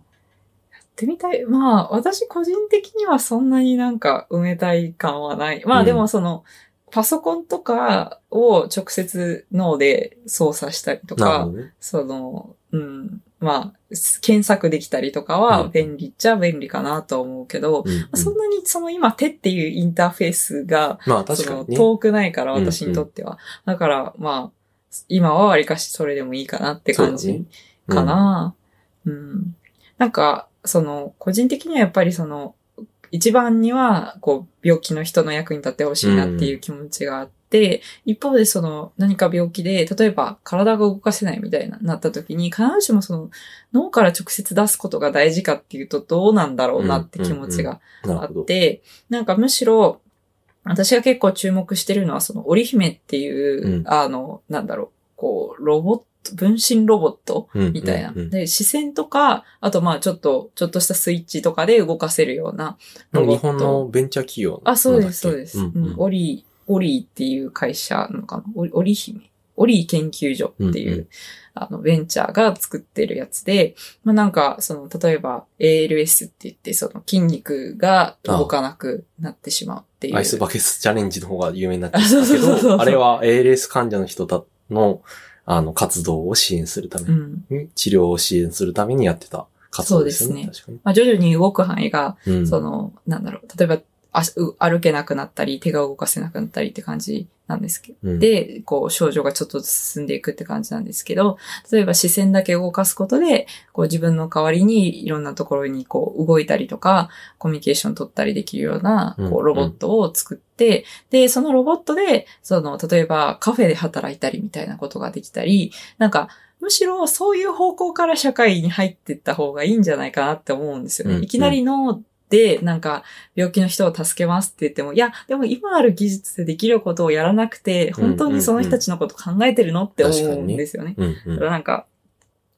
やってみたい。まあ、私個人的にはそんなになんか埋めたい感はない。まあうんでもその、パソコンとかを直接脳で操作したりとかね。その、うん、まあ、検索できたりとかうはん便利っちゃ便利かなと思うけど、うんうんそんなにその今手っていうインターフェースが、まあ確かにね。遠くないからうんうん私にとっては。だからまあ、今はわりかしそれでもいいかなって感じそうだねかな。うん。なんか、その、個人的にはやっぱりその、一番には、こう、病気の人の役に立ってほしいなっていう気持ちがあって、一方でその、何か病気で、例えば体が動かせないみたいな、なった時に、必ずしもその、脳から直接出すことが大事かっていうと、どうなんだろうなって気持ちがあ。って、なんかむしろ、私が結構注目してるのは、その、織姫っていう、うんあの、なんだろう、こう、ロボット、分身ロボットみみたいな。で、視線とか、あとまあちょっと、ちょっとしたスイッチとかで動かせるようなロボット。日本のベンチャー企業あ、そうです、そうです。んうんオリー、オリーっていう会社なのかな？オリオリ姫？オリー研究所っていう、うんうんあの、ベンチャーが作ってるやつで、まあなんか、その、例えば ALS って言って、その筋肉が動かなくなってしまうっていう。アイスバケツチャレンジの方が有名になってたけど、あれは ALS 患者の人たの、あの、活動を支援するためうん。に、治療を支援するためにやってた活動ですよね。そう確かに。まあ徐々に動く範囲がうんその、なんだろう、例えば、歩けなくなったり、手が動かせなくなったりって感じなんですけど、うん、で、こう、症状がちょっと進んでいくって感じなんですけど、例えば視線だけ動かすことで、こう自分の代わりにいろんなところにこう動いたりとか、コミュニケーション取ったりできるような、うん。こう、ロボットを作って、で、そのロボットで、その、例えばカフェで働いたりみたいなことができたり、なんか、むしろそういう方向から社会に入っていった方がいいんじゃないかなって思うんですよね。うん。いきなりので、なんか、病気の人を助けますって言っても、いや、でも今ある技術でできることをやらなくて、本当にその人たちのこと考えてるのって思うんですよね。うんうん。だからなんか、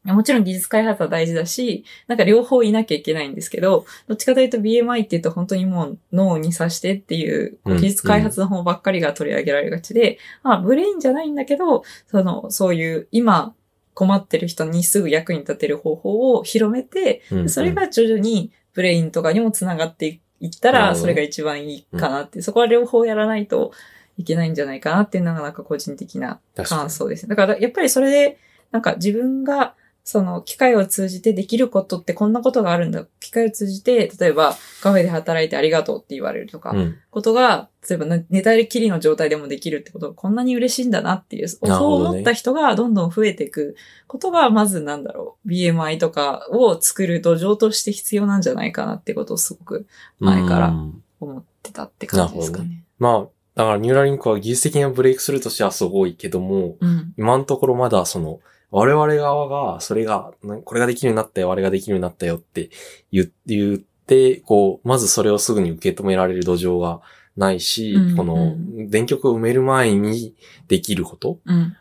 もちろん技術開発は大事だし、なんか両方いなきゃいけないんですけど、どっちかというと BMI って言うと本当にもう脳に刺してっていう、うん技術開発の方ばっかりが取り上げられがちで、まあブレインじゃないんだけど、その、そういう今困ってる人にすぐ役に立てる方法を広めて、うんうん。それが徐々にブレインとかにもつながっていったら、それが一番いいかなって、そこは両方やらないといけないんじゃないかなっていうのがなんか個人的な感想ですね。だからやっぱりそれで、なんか自分がその機械を通じてできることってこんなことがあるんだ。機械を通じて、例えばカフェで働いてありがとうって言われるとか、うんことが、例えばな寝たきりの状態でもできるってことがこんなに嬉しいんだなっていう、そう思った人がどんどん増えていくことが、まずなんだろう、BMI とかを作る土壌として必要なんじゃないかなってことをすごく前からうん思ってたって感じですかね。まあ、だからニューラリンクは技術的なブレイクスルーとしてはすごいけども、うん。今のところまだその、我々側が、それが、なこれができるようになったよ、あれができるようになったよって言って、こう、まずそれをすぐに受け止められる土壌がないし、うんうんこの、電極を埋める前にできること。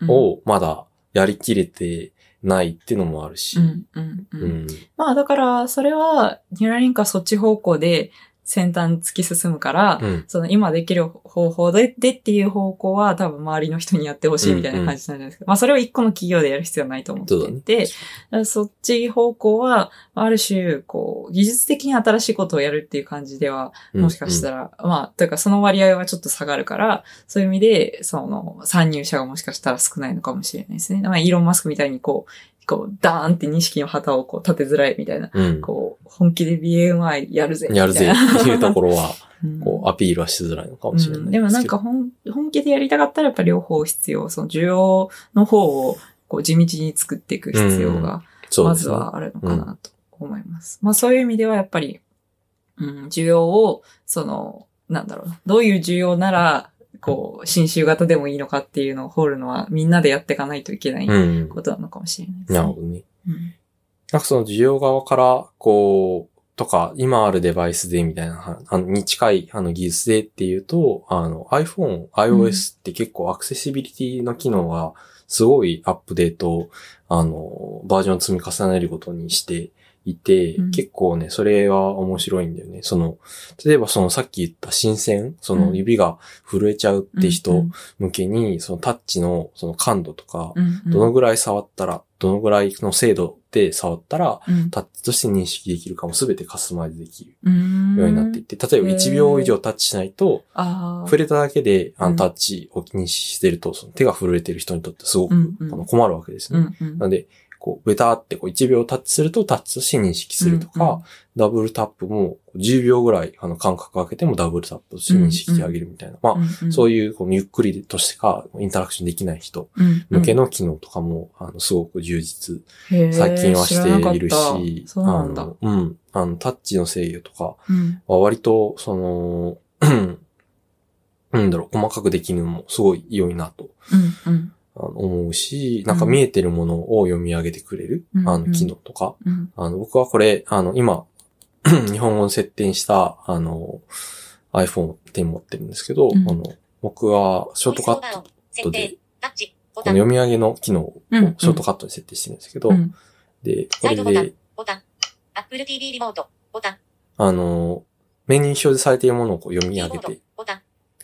をまだやりきれてないっていうのもあるし、うん、うん、う。うんん。まあだから、それは、ニューラリンクはそっち方向で先端突き進むから、うん。その今できる方法ででっていう方向は多分周りの人にやってほしいみたいな感じなんじゃないですか。まあそれを一個の企業でやる必要はないと思。ってて、だからそっち方向は、ある種、こう、技術的に新しいことをやるっていう感じでは、もしかしたら。ら、まあ、というかその割合はちょっと下がるから、そういう意味で、その、参入者がもしかしたら少ないのかもしれないですね。まあ、イーロン・マスクみたいにこう、こう、ダーンって錦の旗をこう立てづらいみたいな、うん。こう、本気で BMI やるぜ。やるぜっていうところは、うんこう、アピールはしづらいのかもしれないうんでもなんか本、本気でやりたかったらやっぱ両方必要。その需要の方をこう地道に作っていく必要が、ま。ずはあるのかなと思います。まあそういう意味ではやっぱり、うん、需要を、その、なんだろうな、どういう需要なら、こう、新州型でもいいのかっていうのを掘るのはみんなでやっていかないといけないうん。ことなのかもしれないですね。なるほどね。うんなんかその需要側から、こう、とか、今あるデバイスでみたいな、はあのに近いあの技術でっていうと、あの iPhone、iOS って結構アクセシビリティの機能がすごいアップデート、あの、バージョンを積み重ねることにしていて、うん。結構ね、それは面白いんだよね。その、例えばそのさっき言った新鮮、その指が震えちゃうって人向けに、そのタッチのその感度とか、どのぐらい触ったら、どのぐらいの精度で触ったら、うん。タッチとして認識できるかも全てカスタマイズできるうん。ようになっていて、例えばへー1秒以上タッチしないと。触れただけであうん。のタッチを認識してると、その手が震えてる人にとってすごく、困るわけですね。なので、こう、ベターってこう1秒タッチするとタッチとして認識するとか、うんうんダブルタップも10秒ぐらいあの間隔空けてもダブルタップとして認識してあげるみたいな。まあ、そういうこうゆっくりとしてかインタラクションできない人向けのの機能とかも、あの、すごく充実最近はしているし、そうなんだ。あの、うん。あの、タッチの制御とかうんは割と、その、なんだろう、細かくできるのもすごい良いなとうんうん思うし、なんか見えてるものを読み上げてくれる、うん。あの、機能とか。うん。あの、僕はこれ、あの、今、日本語に設定した、あの、iPhone 10持ってるんですけど、うん。あの、僕はショートカット設定、タッチ、ボこの読み上げの機能をうん。ショートカットに設定してるんですけど、うん。で、これで、、あの、メニューに表示されているものをこう読み上げて、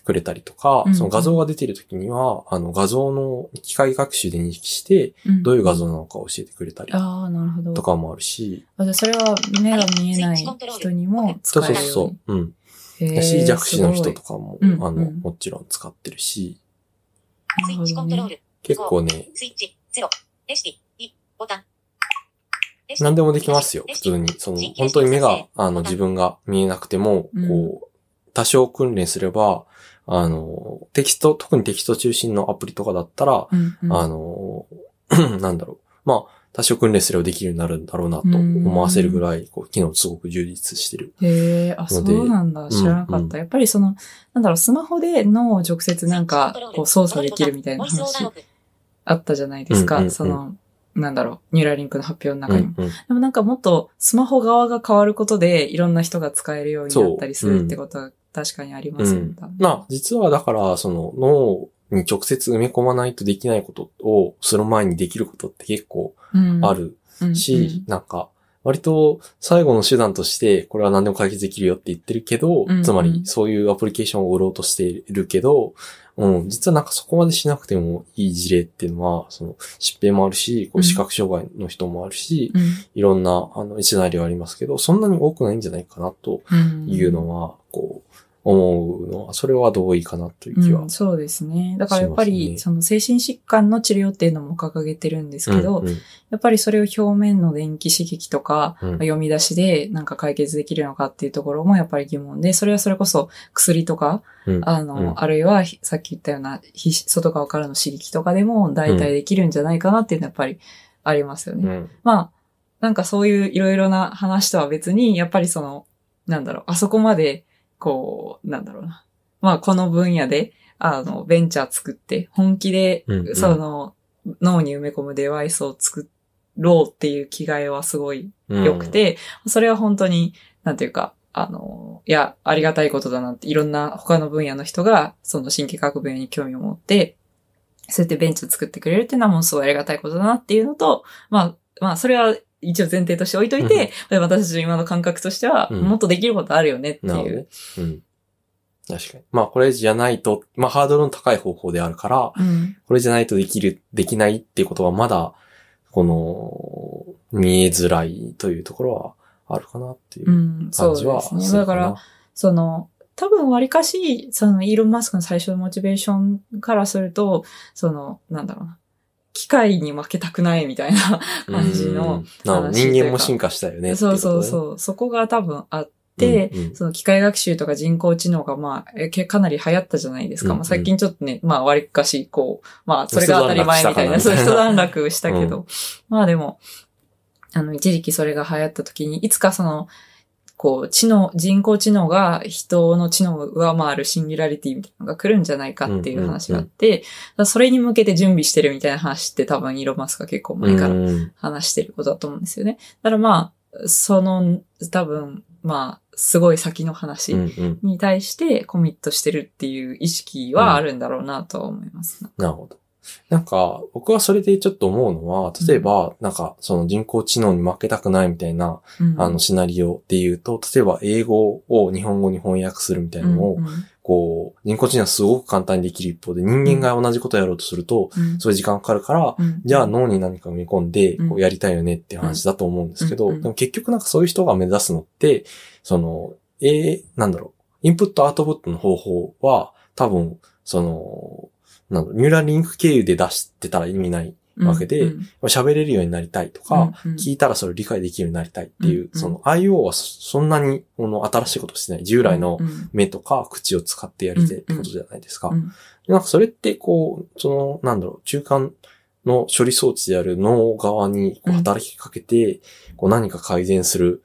くれたりとか、うんその画像が出ている時には、あの画像の機械学習で認識して、どういう画像なのか教えてくれたりああ、なるほど。とかもあるし、あじゃあそれは目が見えない人にも使えるよそうそうう、うん。だし、弱視の人とすかも、うんあの、うんもちろん使ってるし、スイッチコントロール、結構ね、スイッチ、ゼロ、レシピ、2、ボタン。何でもできますよ、普通に。その、本当に目が、あの、自分が見えなくても、うん。こう、多少訓練すれば、あの、テキスト、特にテキスト中心のアプリとかだったら、うんうんあの、なんだろう。まあ、多少訓練すればできるようになるんだろうなと思わせるぐらい、こう、機能すごく充実してる。へえ、あ、そうなんだ。知らなかった。うんやっぱりその、なんだろう、スマホで脳を直接なんか、こう操作できるみたいな話あったじゃないですか。うんうんうんその、なんだろう、ニューラリンクの発表のう中にも。んうん。でもなんかもっとスマホ側が変わることで、いろんな人が使えるようになったりするってことは確かにありますよ。ね。多分まあ、実はだから、その脳に直接埋め込まないとできないことをする前にできることって結構うん。あるうんし、なんか、割と最後の手段として、これは何でも解決できるよって言ってるけど、うんつまりそういうアプリケーションを売ろうとしているけど、うん、実はなんかそこまでしなくてもいい事例っていうのは、その疾病もあるし、こううん視覚障害の人もあるし、うん。いろんな、あの、シナリオありますけど、そんなに多くないんじゃないかなとうんいうのは、こう、思うのは、それは同意かなという気はうん、そうですね。だからやっぱり、その精神疾患の治療っていうのも掲げてるんですけど、うんうん。やっぱりそれを表面の電気刺激とか、うん。読み出しでなんか解決できるのかっていうところもやっぱり疑問で、それはそれこそ薬とか、うんあの、うん。あるいはひさっき言ったようなひ外側からの刺激とかでも代替できるんじゃないかなっていうのはやっぱりありますよね。うん。まあ、なんかそういういろいろな話とは別に、やっぱりその、なんだろう、あそこまで、こう、なんだろうな。まあ、この分野で、あの、ベンチャー作って、本気でうんう、んその、脳に埋め込むデバイスを作ろうっていう気概はすごいうん良くて、それは本当に、なんていうか、あの、いや、ありがたいことだなって、いろんな他の分野の人が、その神経科学分野に興味を持って、そうやってベンチを作ってくれるっていうのはもうすごいありがたいことだなっていうのと、まあ、まあ、それは一応前提として置いといて、私たちの今の感覚としては、うんもっとできることあるよねっていう。うん。確かに。まあ、これじゃないと、まあ、ハードルの高い方法であるから、うん。これじゃないとできる、できないっていうことはまだ、この、見えづらいというところはあるかなっていううんそう感じはですね。だから、その、多分割かし、そのイーロン・マスクの最初のモチベーションからすると、その、なんだろうな。機械に負けたくないみたいな感じの人間も進化したよねそうそううそう。そこが多分あって、うんうん。その機械学習とか人工知能がまあ、かなり流行ったじゃないですか。うんうん。まあ最近ちょっとね、まあ割かし、こう、まあそれが当たり前みたいな、そう一段落したかな一段落したけど、まあでも、あの一時期それが流行った時に、いつかその、こう、知能、人工知能が人の知能を上回るシンギュラリティみたいなのが来るんじゃないかっていう話があって、それに向けて準備してるみたいな話って多分イーロンマスクが結構前からうん話してることだと思うんですよね。だからまあ、その、多分、まあ、すごい先の話うんうん。に対してコミットしてるっていう意識はあるんだろうなとは思います。なるほど。なんか、僕はそれでちょっと思うのは、例えば、なんか、その人工知能に負けたくないみたいな、うん。あの、シナリオで言うと、例えば英語を日本語に翻訳するみたいなのを、うんこう、人工知能はすごく簡単にできる一方で、人間が同じことをやろうとすると、うん。そういう時間かかるから、うん。じゃあ脳に何か埋め込んで、うん。こうやりたいよねって話だと思うんですけど、うん。うん。でも結局なんかそういう人が目指すのって、その、えー、なんだろう、インプットアウトプットの方法は、多分、その、なんニューラルリンク経由で出してたら意味ないわけでうん。喋れるようになりたいとか、うんうん。聞いたらそれを理解できるようになりたいっていう、うんその IO はそそんなにこの新しいことしてない。従来のうん目とか口を使ってやりたいってことじゃないですか。うんなんかそれってこう、その、なんだろう、中間の処理装置である脳側にこううん働きかけて、こう何か改善する、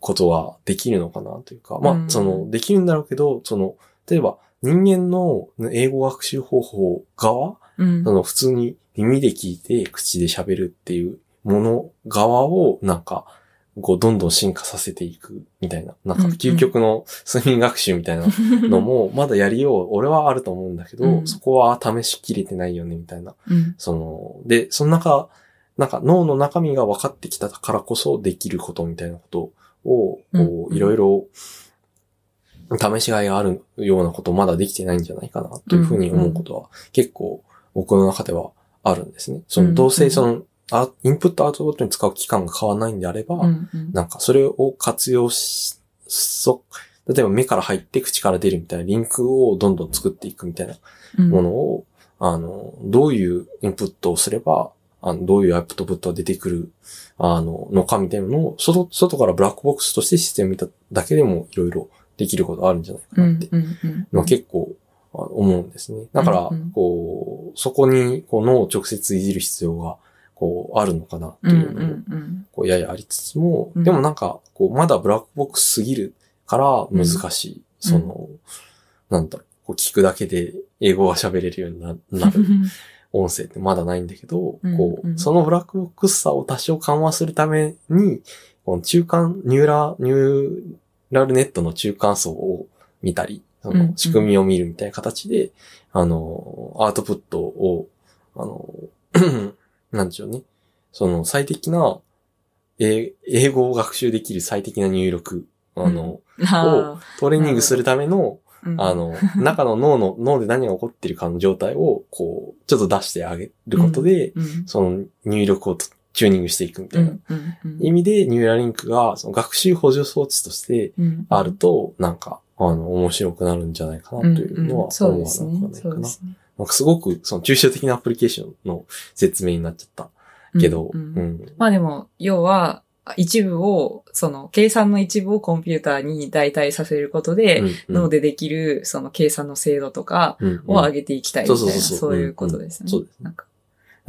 ことはできるのかなというか、まあ、うん。その、できるんだろうけど、その、例えば人間の英語学習方法側？うん。その普通に耳で聞いて口で喋るっていうもの側をなんか、こうどんどん進化させていくみたいな。なんか究極の睡眠学習みたいなのも まだやりよう、俺はあると思うんだけど、うん。そこは試しきれてないよねみたいな。うん。その、で、その中、なんか脳の中身が分かってきたからこそできることみたいなことを、いろいろ試しがいがあるようなことまだできてないんじゃないかなというふうに思うことは結構僕の中ではあるんですね。その、どうせその、あインプットアウトプットに使う期間が変わらないんであれば、うんうん。なんかそれを活用し、そ、例えば目から入って口から出るみたいなリンクをどんどん作っていくみたいなうん。ものを、あの、どういうインプットをすれば、あの、どういうアウトプットが出てくる、あの、のかみたいなのを、外、外からブラックボックスとしてシステム見ただけでもいろいろできることあるんじゃないかうなって、んうんうん。のは結構思うんですね。だからこう、そこにこう脳を直接いじる必要が、こう、あるのかなっていうのも、んこう、ややありつつも、うんでもなんか、こう、まだブラックボックスすぎるから難しい。その、なんだろう、こう聞くだけで英語が喋れるようになる音声ってまだないんだけど、うんこう、うんそのブラックボックスさを多少緩和するために、この中間、ニューラ、ニューラルネットの中間層を見たり、その仕組みを見るみたいな形で、あの、アウトプットを、あの、なんでしょうね。その最適な、英英語を学習できる最適な入力、あの、あトレーニングするための、あの、中の脳の、脳で何が起こってるかの状態を、こう、ちょっと出してあげることで、うん。その入力をとチューニングしていくみたいな。意味で、ニューラリンクが、その学習補助装置としてうんあると、なんか、あの、面白くなるんじゃないかなというのは思わなくですね。はないかな。なんかすごく、その抽象的なアプリケーションの説明になっちゃったけど。まあでも、要は、一部を、その、計算の一部をコンピューターに代替させることで、うん脳でできる、その計算の精度とかうんを上げていきたいみたいな、そういうことですね。そうですなんか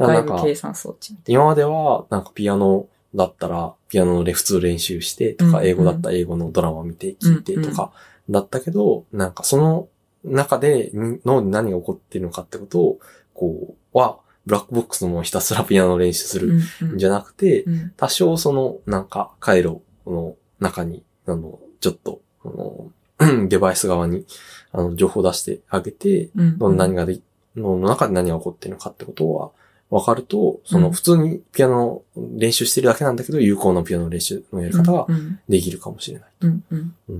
外部計算装置。今までは、なんかピアノだったら、ピアノのレフツ練習してとか、うんうん。英語だったら英語のドラマ見て聞いてとか、だったけど、なんかその中でに脳に何が起こっているのかってことを、こう、は、ブラックボックスのもうひたすらピアノ練習するんじゃななくて、うん。多少その、なんか、回路の中に、あの、ちょっと、あの、デバイス側に、あの、情報を出してあげて、うんの何がで、の中で何が起こっているのかってことは、分かると、そのうん普通にピアノ練習してるだけなんだけど、有効なピアノ練習のやり方がうんうんできるかもしれない。うんうんうん。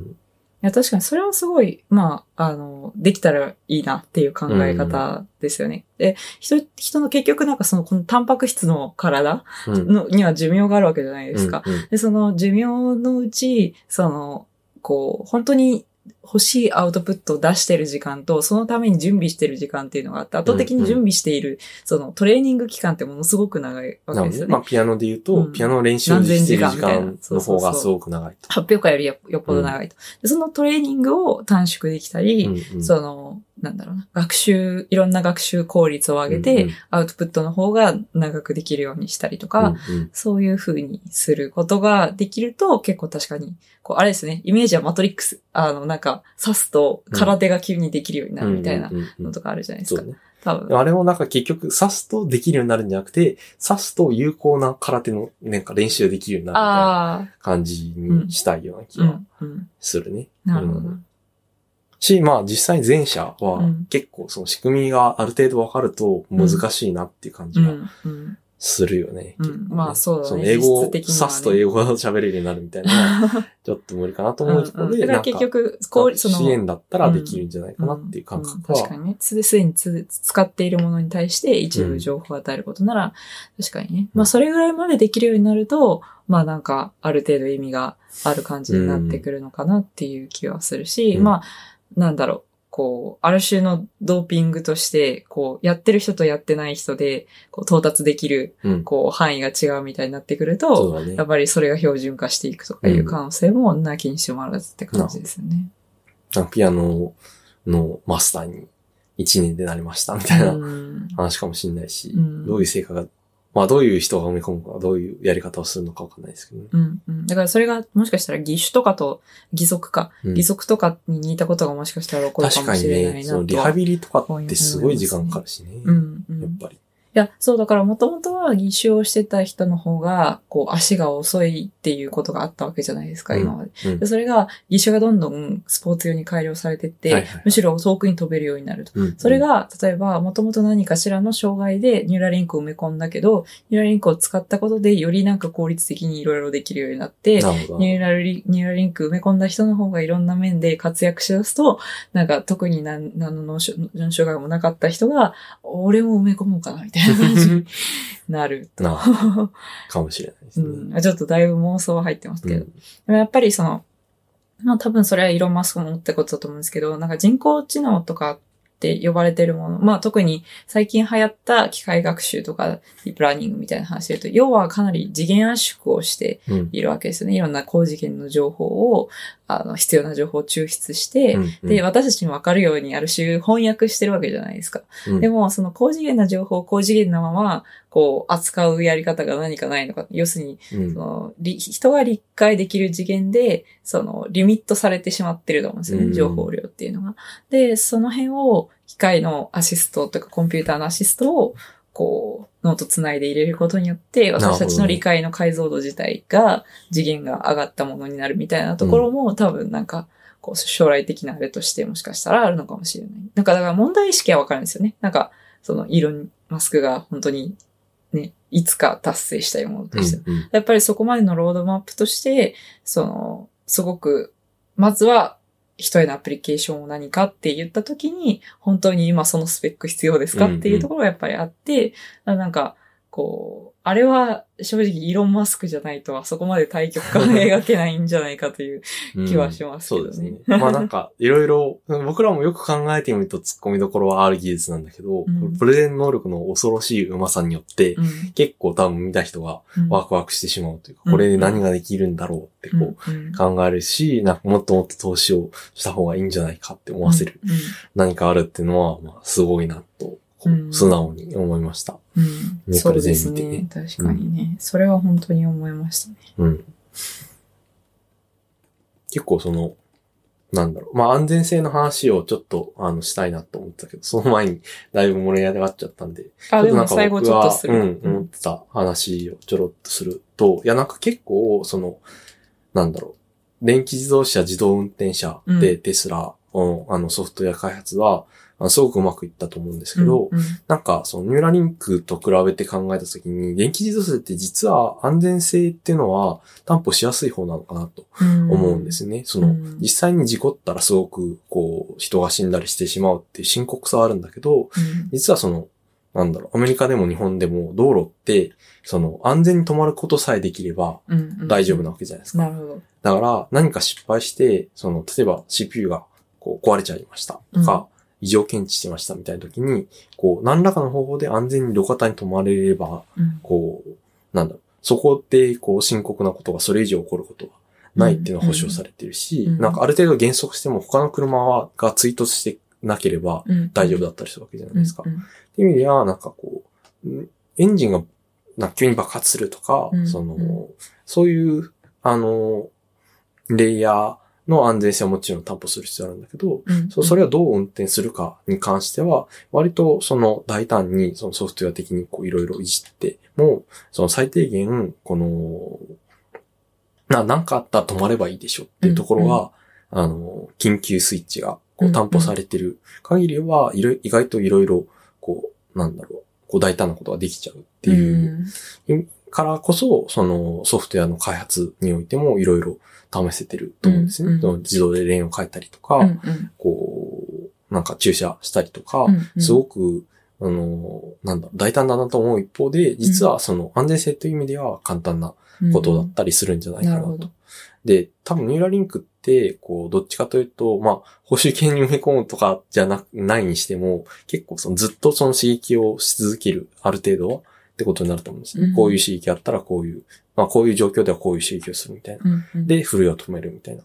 いや、確かにそれはすごい、まあ、あの、できたらいいなっていう考え方ですよね。で、人、人の結局なんかその、このタンパク質の体うん。の、には寿命があるわけじゃないですか。うんうんで、その寿命のうち、その、こう、本当に欲しいアウトプットを出してる時間と、そのために準備してる時間っていうのがあって、圧倒的に準備している、そのトレーニング期間ってものすごく長いわけですよね。まあ、ピアノで言うと、うんピアノ練習してる時間のそうそう方がすごく長いと。発表会よりよよっぽど長いと。でそのトレーニングを短縮できたり、うんうんその、なんだろうな、学習、いろんな学習効率を上げて、うんうんアウトプットの方が長くできるようにしたりとか、うんうんそういう風にすることができると、結構確かに、こう、あれですね、イメージはマトリックス。あの、なんか、刺すと空手が急にできるようになるみたいなのとかあるじゃないですか。多分。あれもなんか結局、刺すとできるようになるんじゃなくて、刺すと有効な空手の、なんか練習できるようになるみたいな感じにしたいような気が。するね。なるほど。うんし、まあ実際前者はうん結構その仕組みがある程度わかると難しいなっていう感じが。するよね。うん。まあそうだね。その英語を指すと英語が喋れるようになるみたいな ちょっと無理かなと思うところで、うんうん。だから結局、こう、その、支援だったらできるんじゃないかなっていう感覚うん。は確かにね。すでにつ使っているものに対して一部情報を与えることなら、確かにね。まあそれぐらいまでできるようになると、まあなんか、ある程度意味がある感じになってくるのかなっていう気はするし、うん。まあ、なんだろう。こう、ある種のドーピングとして、こう、やってる人とやってない人で、こう、到達できる、うん。こう、範囲が違うみたいになってくるそと、ねや。っぱりそれが標準化していくとかいう可能性もなきにしもあらずって感じですよね。なんかピアノのマスターに1年でなりましたみたいなうん話かもしれないし、うんどういう成果が、まあどういう人が埋め込むか、どういうやり方をするのかわかんないですけどね。うんうん。だからそれがもしかしたら義手とかと義足か、うん義足とかに似たことがもしかしたら起こるか確かにもしれないね、そのなとは。リハビリとかってすごい時間かかるしね。うんうん。やっぱり。いや、そう、だからもともとは義手をしてた人の方が、こう、足が遅いっていうことがあったわけじゃないですか、今まで。うんでそれが、義手がどんどんスポーツ用に改良されてって、むしろ遠くに飛べるようになると。うんそれ、が、例えば、もともと何かしらの障害でニューラリンクを埋め込んだけど、ニューラリンクを使ったことで、よりなんか効率的にいろいろできるようになって。ニューラリニューラリンク埋め込んだ人の方がいろんな面で活躍しだすと、なんか特に何何の脳障害もなかった人が、俺も埋め込もうかな、みたいな感じに なると。なかもしれないですね。うん、ちょっとだいぶ妄想は入ってますけど。うんでもやっぱりその、まあ多分それはイーロン・マスクも思ったことだと思うんですけど、なんか人工知能とかって呼ばれてるもの、まあ特に最近流行った機械学習とかディープラーニングみたいな話で言うと、要はかなり次元圧縮をしてうん。いるわけですよね。いろんな高次元の情報を、あの、必要な情報を抽出して、うんで、私たちにわかるようにある種翻訳してるわけじゃないですか。うんでも、その高次元な情報を高次元なまま、こう、扱うやり方が何かないのか。要するに、うんその、り人が理解できる次元で、その、リミットされてしまってると思うんですよね、うん情報量っていうのが。で、その辺を、機械のアシストとかコンピューターのアシストを、こう、脳とつないで入れることによって、私たちの理解の解像度自体が、次元が上がったものになるみたいなところも、多分なんか、こう、将来的なあれとしてもしかしたらあるのかもしれない。なんか、だから問題意識はわかるんですよね。なんか、その、イーロン・マスクが本当に、ね、いつか達成したいものとして。うんやっぱりそこまでのロードマップとして、その、すごく、まずは、人へのアプリケーションを何かって言ったときに、本当に今そのスペック必要ですかっていうところがやっぱりあって、なんか、こう、あれは正直イーロン・マスクじゃないとあそこまで対極感が描けないんじゃないかといううん。気はしますけどね。そうですね。まあなんか、いろいろ、僕らもよく考えてみると突っ込みどころはある技術なんだけど、うん。プレゼン能力の恐ろしいうまさによって、うん。結構多分見た人がうんワクワクしてしまうというか、うん。これで何ができるんだろうってこう、うん。考えるし、なんかもっともっと投資をした方がいいんじゃないかって思わせるうん。何かあるっていうのは、まあすごいなと、素直に思いました。うんねそうですねね。確かにね。それは本当に思いましたね。うん。結構その、なんだろう。まあ安全性の話をちょっと、あの、したいなと思ったけど、その前にだいぶ盛り上がっちゃったんで、あ、でも最後ちょっとする。うん、思ってた話をちょろっとすると、いや、なんか結構、その、なんだろう。電気自動車、自動運転車で、うテスラの、あの、ソフトウェア開発は、あのすごくうまくいったと思うんですけど、うんなんか、そのニューラリンクと比べて考えたときに、電気自動車って実は安全性っていうのは担保しやすい方なのかなとうん思うんですね。その、うん実際に事故ったらすごく、こう、人が死んだりしてしまうっていう深刻さはあるんだけど、うん実はその、なんだろう、アメリカでも日本でも道路って、その、安全に止まることさえできればうん大丈夫なわけじゃないですか。なるほど。だから、何か失敗して、その、例えば CPU がこう壊れちゃいましたとか、異常検知してましたみたいな時に、こう、何らかの方法で安全に路肩に止まれれば、うん。こう、なんだろう、そこで、こう、深刻なことがそれ以上起こることはないっていうのは保証されてるし、うん。なんかある程度減速しても他の車はが追突してなければうん。大丈夫だったりするわけじゃないですか。うん。っていう意味では、なんかこう、んエンジンがな急に爆発するとか、うん。その、うんそういう、あの、レイヤーの安全性はもちろん担保する必要あるんだけど、うん。そうそれをどう運転するかに関しては、割とその大胆にそのソフトウェア的にこういろいろいじっても、その最低限、この、な、なんかあったら止まればいいでしょっていうところが、あの、緊急スイッチがこう担保されてる限りは、いろ意外といろいろ、こう、なんだろう、こう大胆なことができちゃうっていう、からこそ、そのソフトウェアの開発においてもいろいろ試せてると思うんですね。うんうん。自動でレーンを変えたりとか、うんうん。こう、なんか駐車したりとか、うんうん。すごく、あの、なんだ、大胆だなと思う一方で、実はその安全性という意味では簡単なことだったりするんじゃないかなと。なるほど。で、多分ニューラリンクって、こう、どっちかというと、まあ、報酬系に埋め込むとかじゃな、ないにしても、結構そのずっとその刺激をし続ける、ある程度は、ってことになると思うんですね。うん。こういう刺激あったらこういう、まあ、こういう状況ではこういう刺激をするみたいな。うんうんで、震えを止めるみたいな。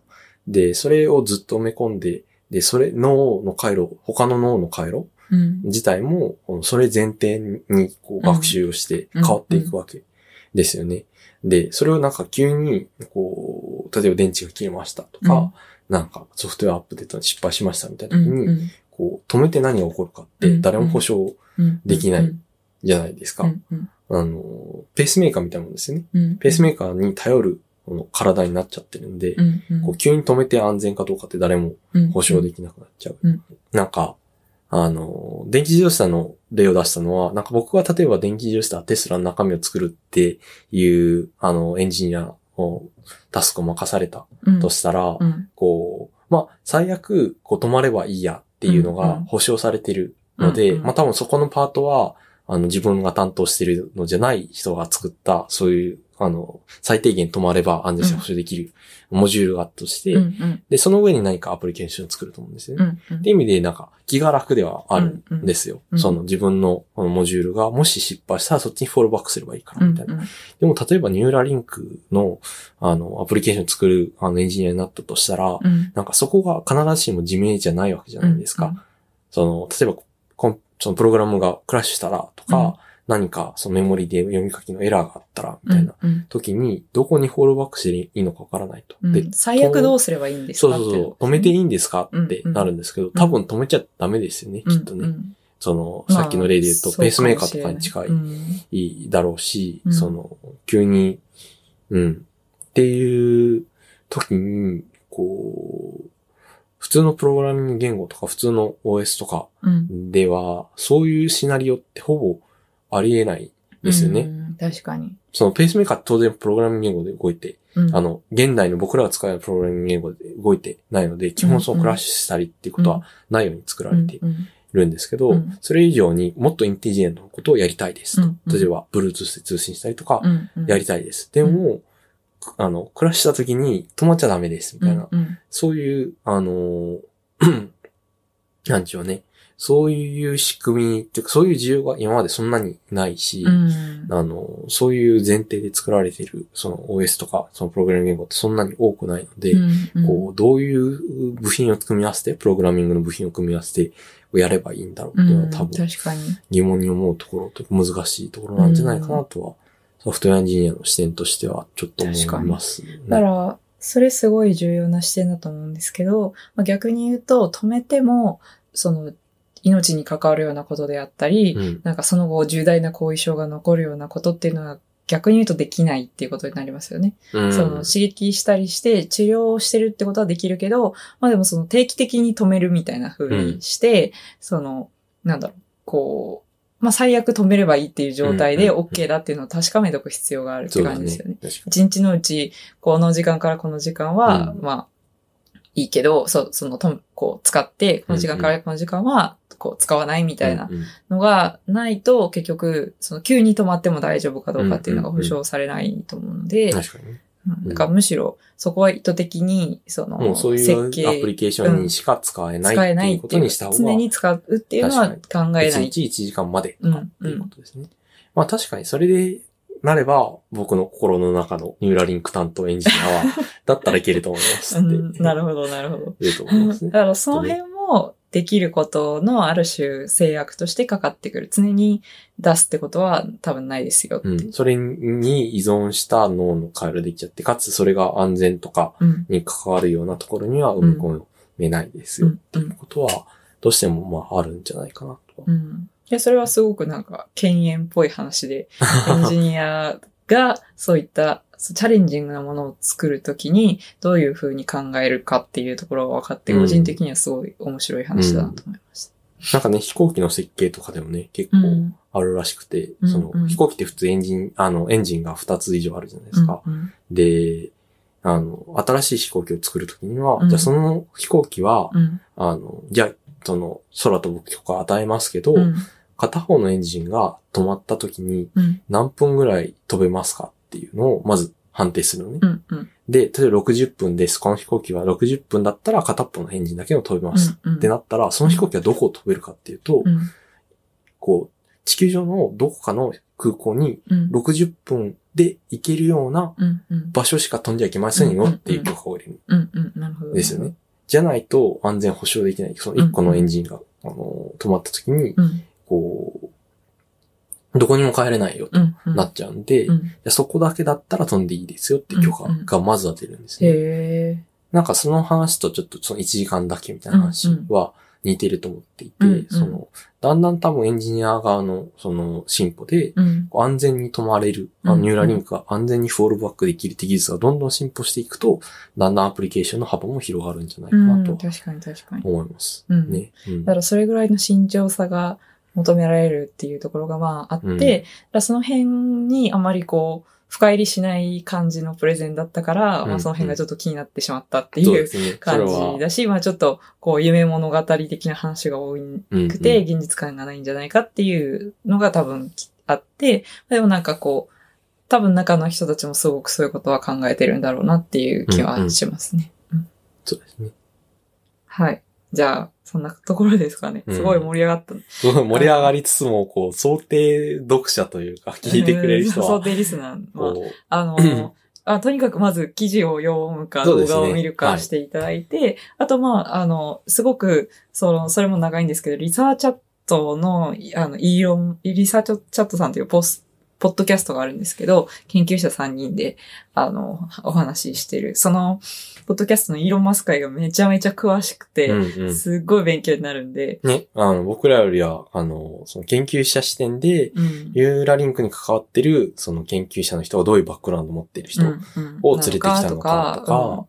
で、それをずっと埋め込んで、で、それ、脳の回路、他の脳の回路うん自体も、それ前提にこう学習をして変わっていくわけですよね。で、それをなんか急に、こう、例えば電池が切れましたとか、うんなんかソフトウェアアップデートに失敗しましたみたいなう時に、んうんこう、止めて何が起こるかって誰も保証うんできないうんじゃないですか。うんうんあの、ペースメーカーみたいなもんですよね。うん。ペースメーカーに頼るこの体になっちゃってるんで、うんうん。こう急に止めて安全かどうかって誰もうん。保証できなくなっちゃう。うん。なんか、あの、電気自動車の例を出したのは、なんか僕は例えば電気自動車テスラの中身を作るっていう、あの、エンジニアを、タスクを任されたうん。としたら、うん。こう、まあ、最悪、こう止まればいいやっていうのうんうん。が保証されてるので、うんうん。まあ多分そこのパートは、あの、自分が担当してるのじゃない人が作った、そういう、あの、最低限止まれば安全性保証できるモジュールがあったとして、うんうんで、その上に何かアプリケーションを作ると思うんですよね。うんうんっていう意味で、なんか、気が楽ではあるんですよ。うんうんその自分のこのモジュールが、もし失敗したらそっちにフォールバックすればいいから、みたいな。うんうんでも、例えばニューラリンクの、あの、アプリケーションを作る、あの、エンジニアになったとしたら、うんなんかそこが必ずしも自明じゃないわけじゃないですか。うんその、例えばコン、そのプログラムがクラッシュしたらとか、うん。何かそのメモリで読み書きのエラーがあったら、みたいな時に、どこにフォールバックしていいのかわからないと。うん。で、最悪どうすればいいんですそうかそうそう、止めていいんですかってなるんですけど、ん。多分止めちゃダメですよね、きっとね。その、まあさっきの例で言うと、ペースメーカーとかに近い、うんいい。だろうし、うん。その、急に、うん、っていう時に、こう、普通のプログラミング言語とか、普通の OS とかうん。では、そういうシナリオってほぼありえないですよね。うん確かに。そのペースメーカーって当然プログラミング言語で動いて、うん。あの、現代の僕らが使うプログラミング言語で動いてないので、基本そのクラッシュしたりっていうことはないように作られているんですけど、うん。それ以上にもっとインテリジェントなことをやりたいですと。例えば、Bluetooth で通信したりとか、やりたいです。でも、あの、クラッシュした時に止まっちゃダメです、みたいな。うんうんそういう、あのー なんちゅうね。そういう仕組みっていうか、そういう需要が今までそんなにないし、うんあの、そういう前提で作られている、その OS とか、そのプログラミング言語ってそんなに多くないので、うんこう、どういう部品を組み合わせて、プログラミングの部品を組み合わせて、やればいいんだろうっていうのは多うん分確かに。疑問に思うところと難しいところなんじゃないかなとは、ソフトウェアエンジニアの視点としてはちょっと思います、ね。だから、それすごい重要な視点だと思うんですけど、まあ、逆に言うと、止めても、その、命に関わるようなことであったり、うん。なんかその後重大な後遺症が残るようなことっていうのは逆に言うとできないっていうことになりますよね。うんその刺激したりして治療をしてるってことはできるけど、まあでもその定期的に止めるみたいな風にして、その、なんだろう、こう、まあ最悪止めればいいっていう状態でうんうんうん OK だっていうのを確かめておく必要があるって感じですよね。。一日のうち、この時間からこの時間は、うんまあ、いいけど、そう、その、とこう、使って、この時間からこの時間は、こう、使わないみたいなうんうんのがないと、結局、その、急に止まっても大丈夫かどうかっていうのが保証されないと思うので、確かにね。からむしろ、そこは意図的に、その、もうそういうアプリケーションにしか使えない使えっていうことにした方が、常に使うっていうのは考え1ない。日1時間までとかっていうことですね。うまあ確かにそれでなれば、僕の心の中のニューラリンク担当エンジニアは、だったらいけると思いますって。うん、なるほど、なるほど。言うと思いますね。だからその辺もできることのある種制約としてかかってくる。常に出すってことは多分ないですよう。うん。それに依存した脳の回路でいっちゃって、かつそれが安全とかうん。に関わるようなところには埋め込めないですよっていうことは、どうしてもまああるんじゃないかなとは。うん。いや、それはすごくなんか、犬猿っぽい話で、エンジニアがそういったチャレンジングなものを作るときに、どういうふうに考えるかっていうところが分かって、うん個人的にはすごい面白い話だなと思いました。なんかね、飛行機の設計とかでもね、結構うん。あるらしくて、うんそのうん飛行機って普通エンジン、あの、エンジンが2つ以上あるじゃないですか。うんで、あの、新しい飛行機を作るときには、うんじゃあその飛行機は、うん。あの、じゃあ、その、空飛ぶ許可を与えますけど、うん。片方のエンジンが止まったときにうん。何分ぐらい飛べますかっていうのをまず判定するのね。うん。うん。で、例えば60分です。この飛行機は60分だったら片っぽのエンジンだけを飛べます。うん。ってなったら、その飛行機はどこを飛べるかっていうと、うん。こう、地球上のどこかの空港にうん。60分で行けるようなうん。うん。場所しか飛んじゃいけませんよっていう許可を入れるですよね。。じゃないと安全保障できない。その1個のエンジンが、あの、止まった時に、うん。こう、どこにも帰れないよとうん。うん。なっちゃうんで、いうん。やそこだけだったら飛んでいいですよっていう許可がまずは出るんですね。へえ。なんかその話とちょっとその1時間だけみたいな話は似てると思っていて、うんうんその、だんだん多分エンジニア側のその進歩で、安全に止まれる、あうんニューラリンクが安全にフォールバックできるって技術がどんどん進歩していくと、だんだんアプリケーションの幅も広がるんじゃないかう。なんと確かに確かに。思います。うん。ね。うんだからそれぐらいの慎重さが求められるっていうところがまああって、うんその辺にあまりこう、深入りしない感じのプレゼンだったから、うんまあその辺がちょっと気になってしまったっていう感じだし、まあちょっとこう夢物語的な話が多くうんて、うん現実感がないんじゃないかっていうのが多分あって、でもなんかこう、多分中の人たちもすごくそういうことは考えてるんだろうなっていう気はしますね。うんそうですね。はい。じゃあ、そんなところですかね。うんすごい盛り上がった。すごい盛り上がりつつも、こう、想定読者というか、聞いてくれる人うん想は、定リスナー。まああの、あとにかくまず記事を読むか動画を見るかしていただいて、あとまあ、あの、すごく、その、それも長いんですけど、リサーチャットの、あの、イーロン、リサーチャットさんというポス、ポッドキャストがあるんですけど、研究者3人で、あの、お話ししてる。その、ポッドキャストのイーロンマスク会がめちゃめちゃ詳しくて、うんうん。すっごい勉強になるんで、ね、あの、僕らよりは、あの、その研究者視点で、うん。ユーラリンクに関わってる、その研究者の人がどういうバックグラウンドを持ってる人を連れてきたのかとか、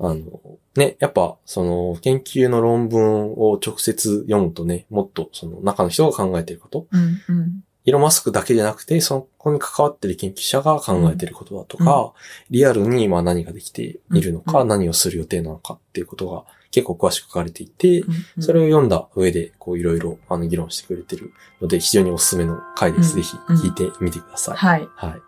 あの、ね、やっぱ、その、研究の論文を直接読むとね、もっと、その、中の人が考えてること、うん、うん、イーロンマスクだけじゃなくて、そこに関わってる研究者が考えてることだとか、リアルに今何ができているのか、うん何をする予定なのかっていうことが結構詳しく書かれていて、うんうん。それを読んだ上で、こういろいろ、あの、議論してくれてるので、非常におすすめの回です。うんぜひ聞いてみてください。はい。はい。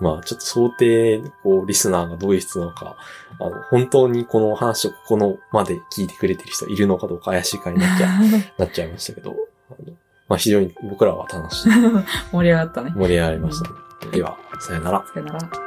まあ、ちょっと想定、こう、リスナーがどういう人なのか、あの、本当にこの話をここのまで聞いてくれてる人いるのかどうか怪しい回になっちゃ、なっちゃいましたけど、あのまあ、非常に僕らは楽しい、盛り上がったね。盛り上がりました、ねでは、さよなら。さよなら。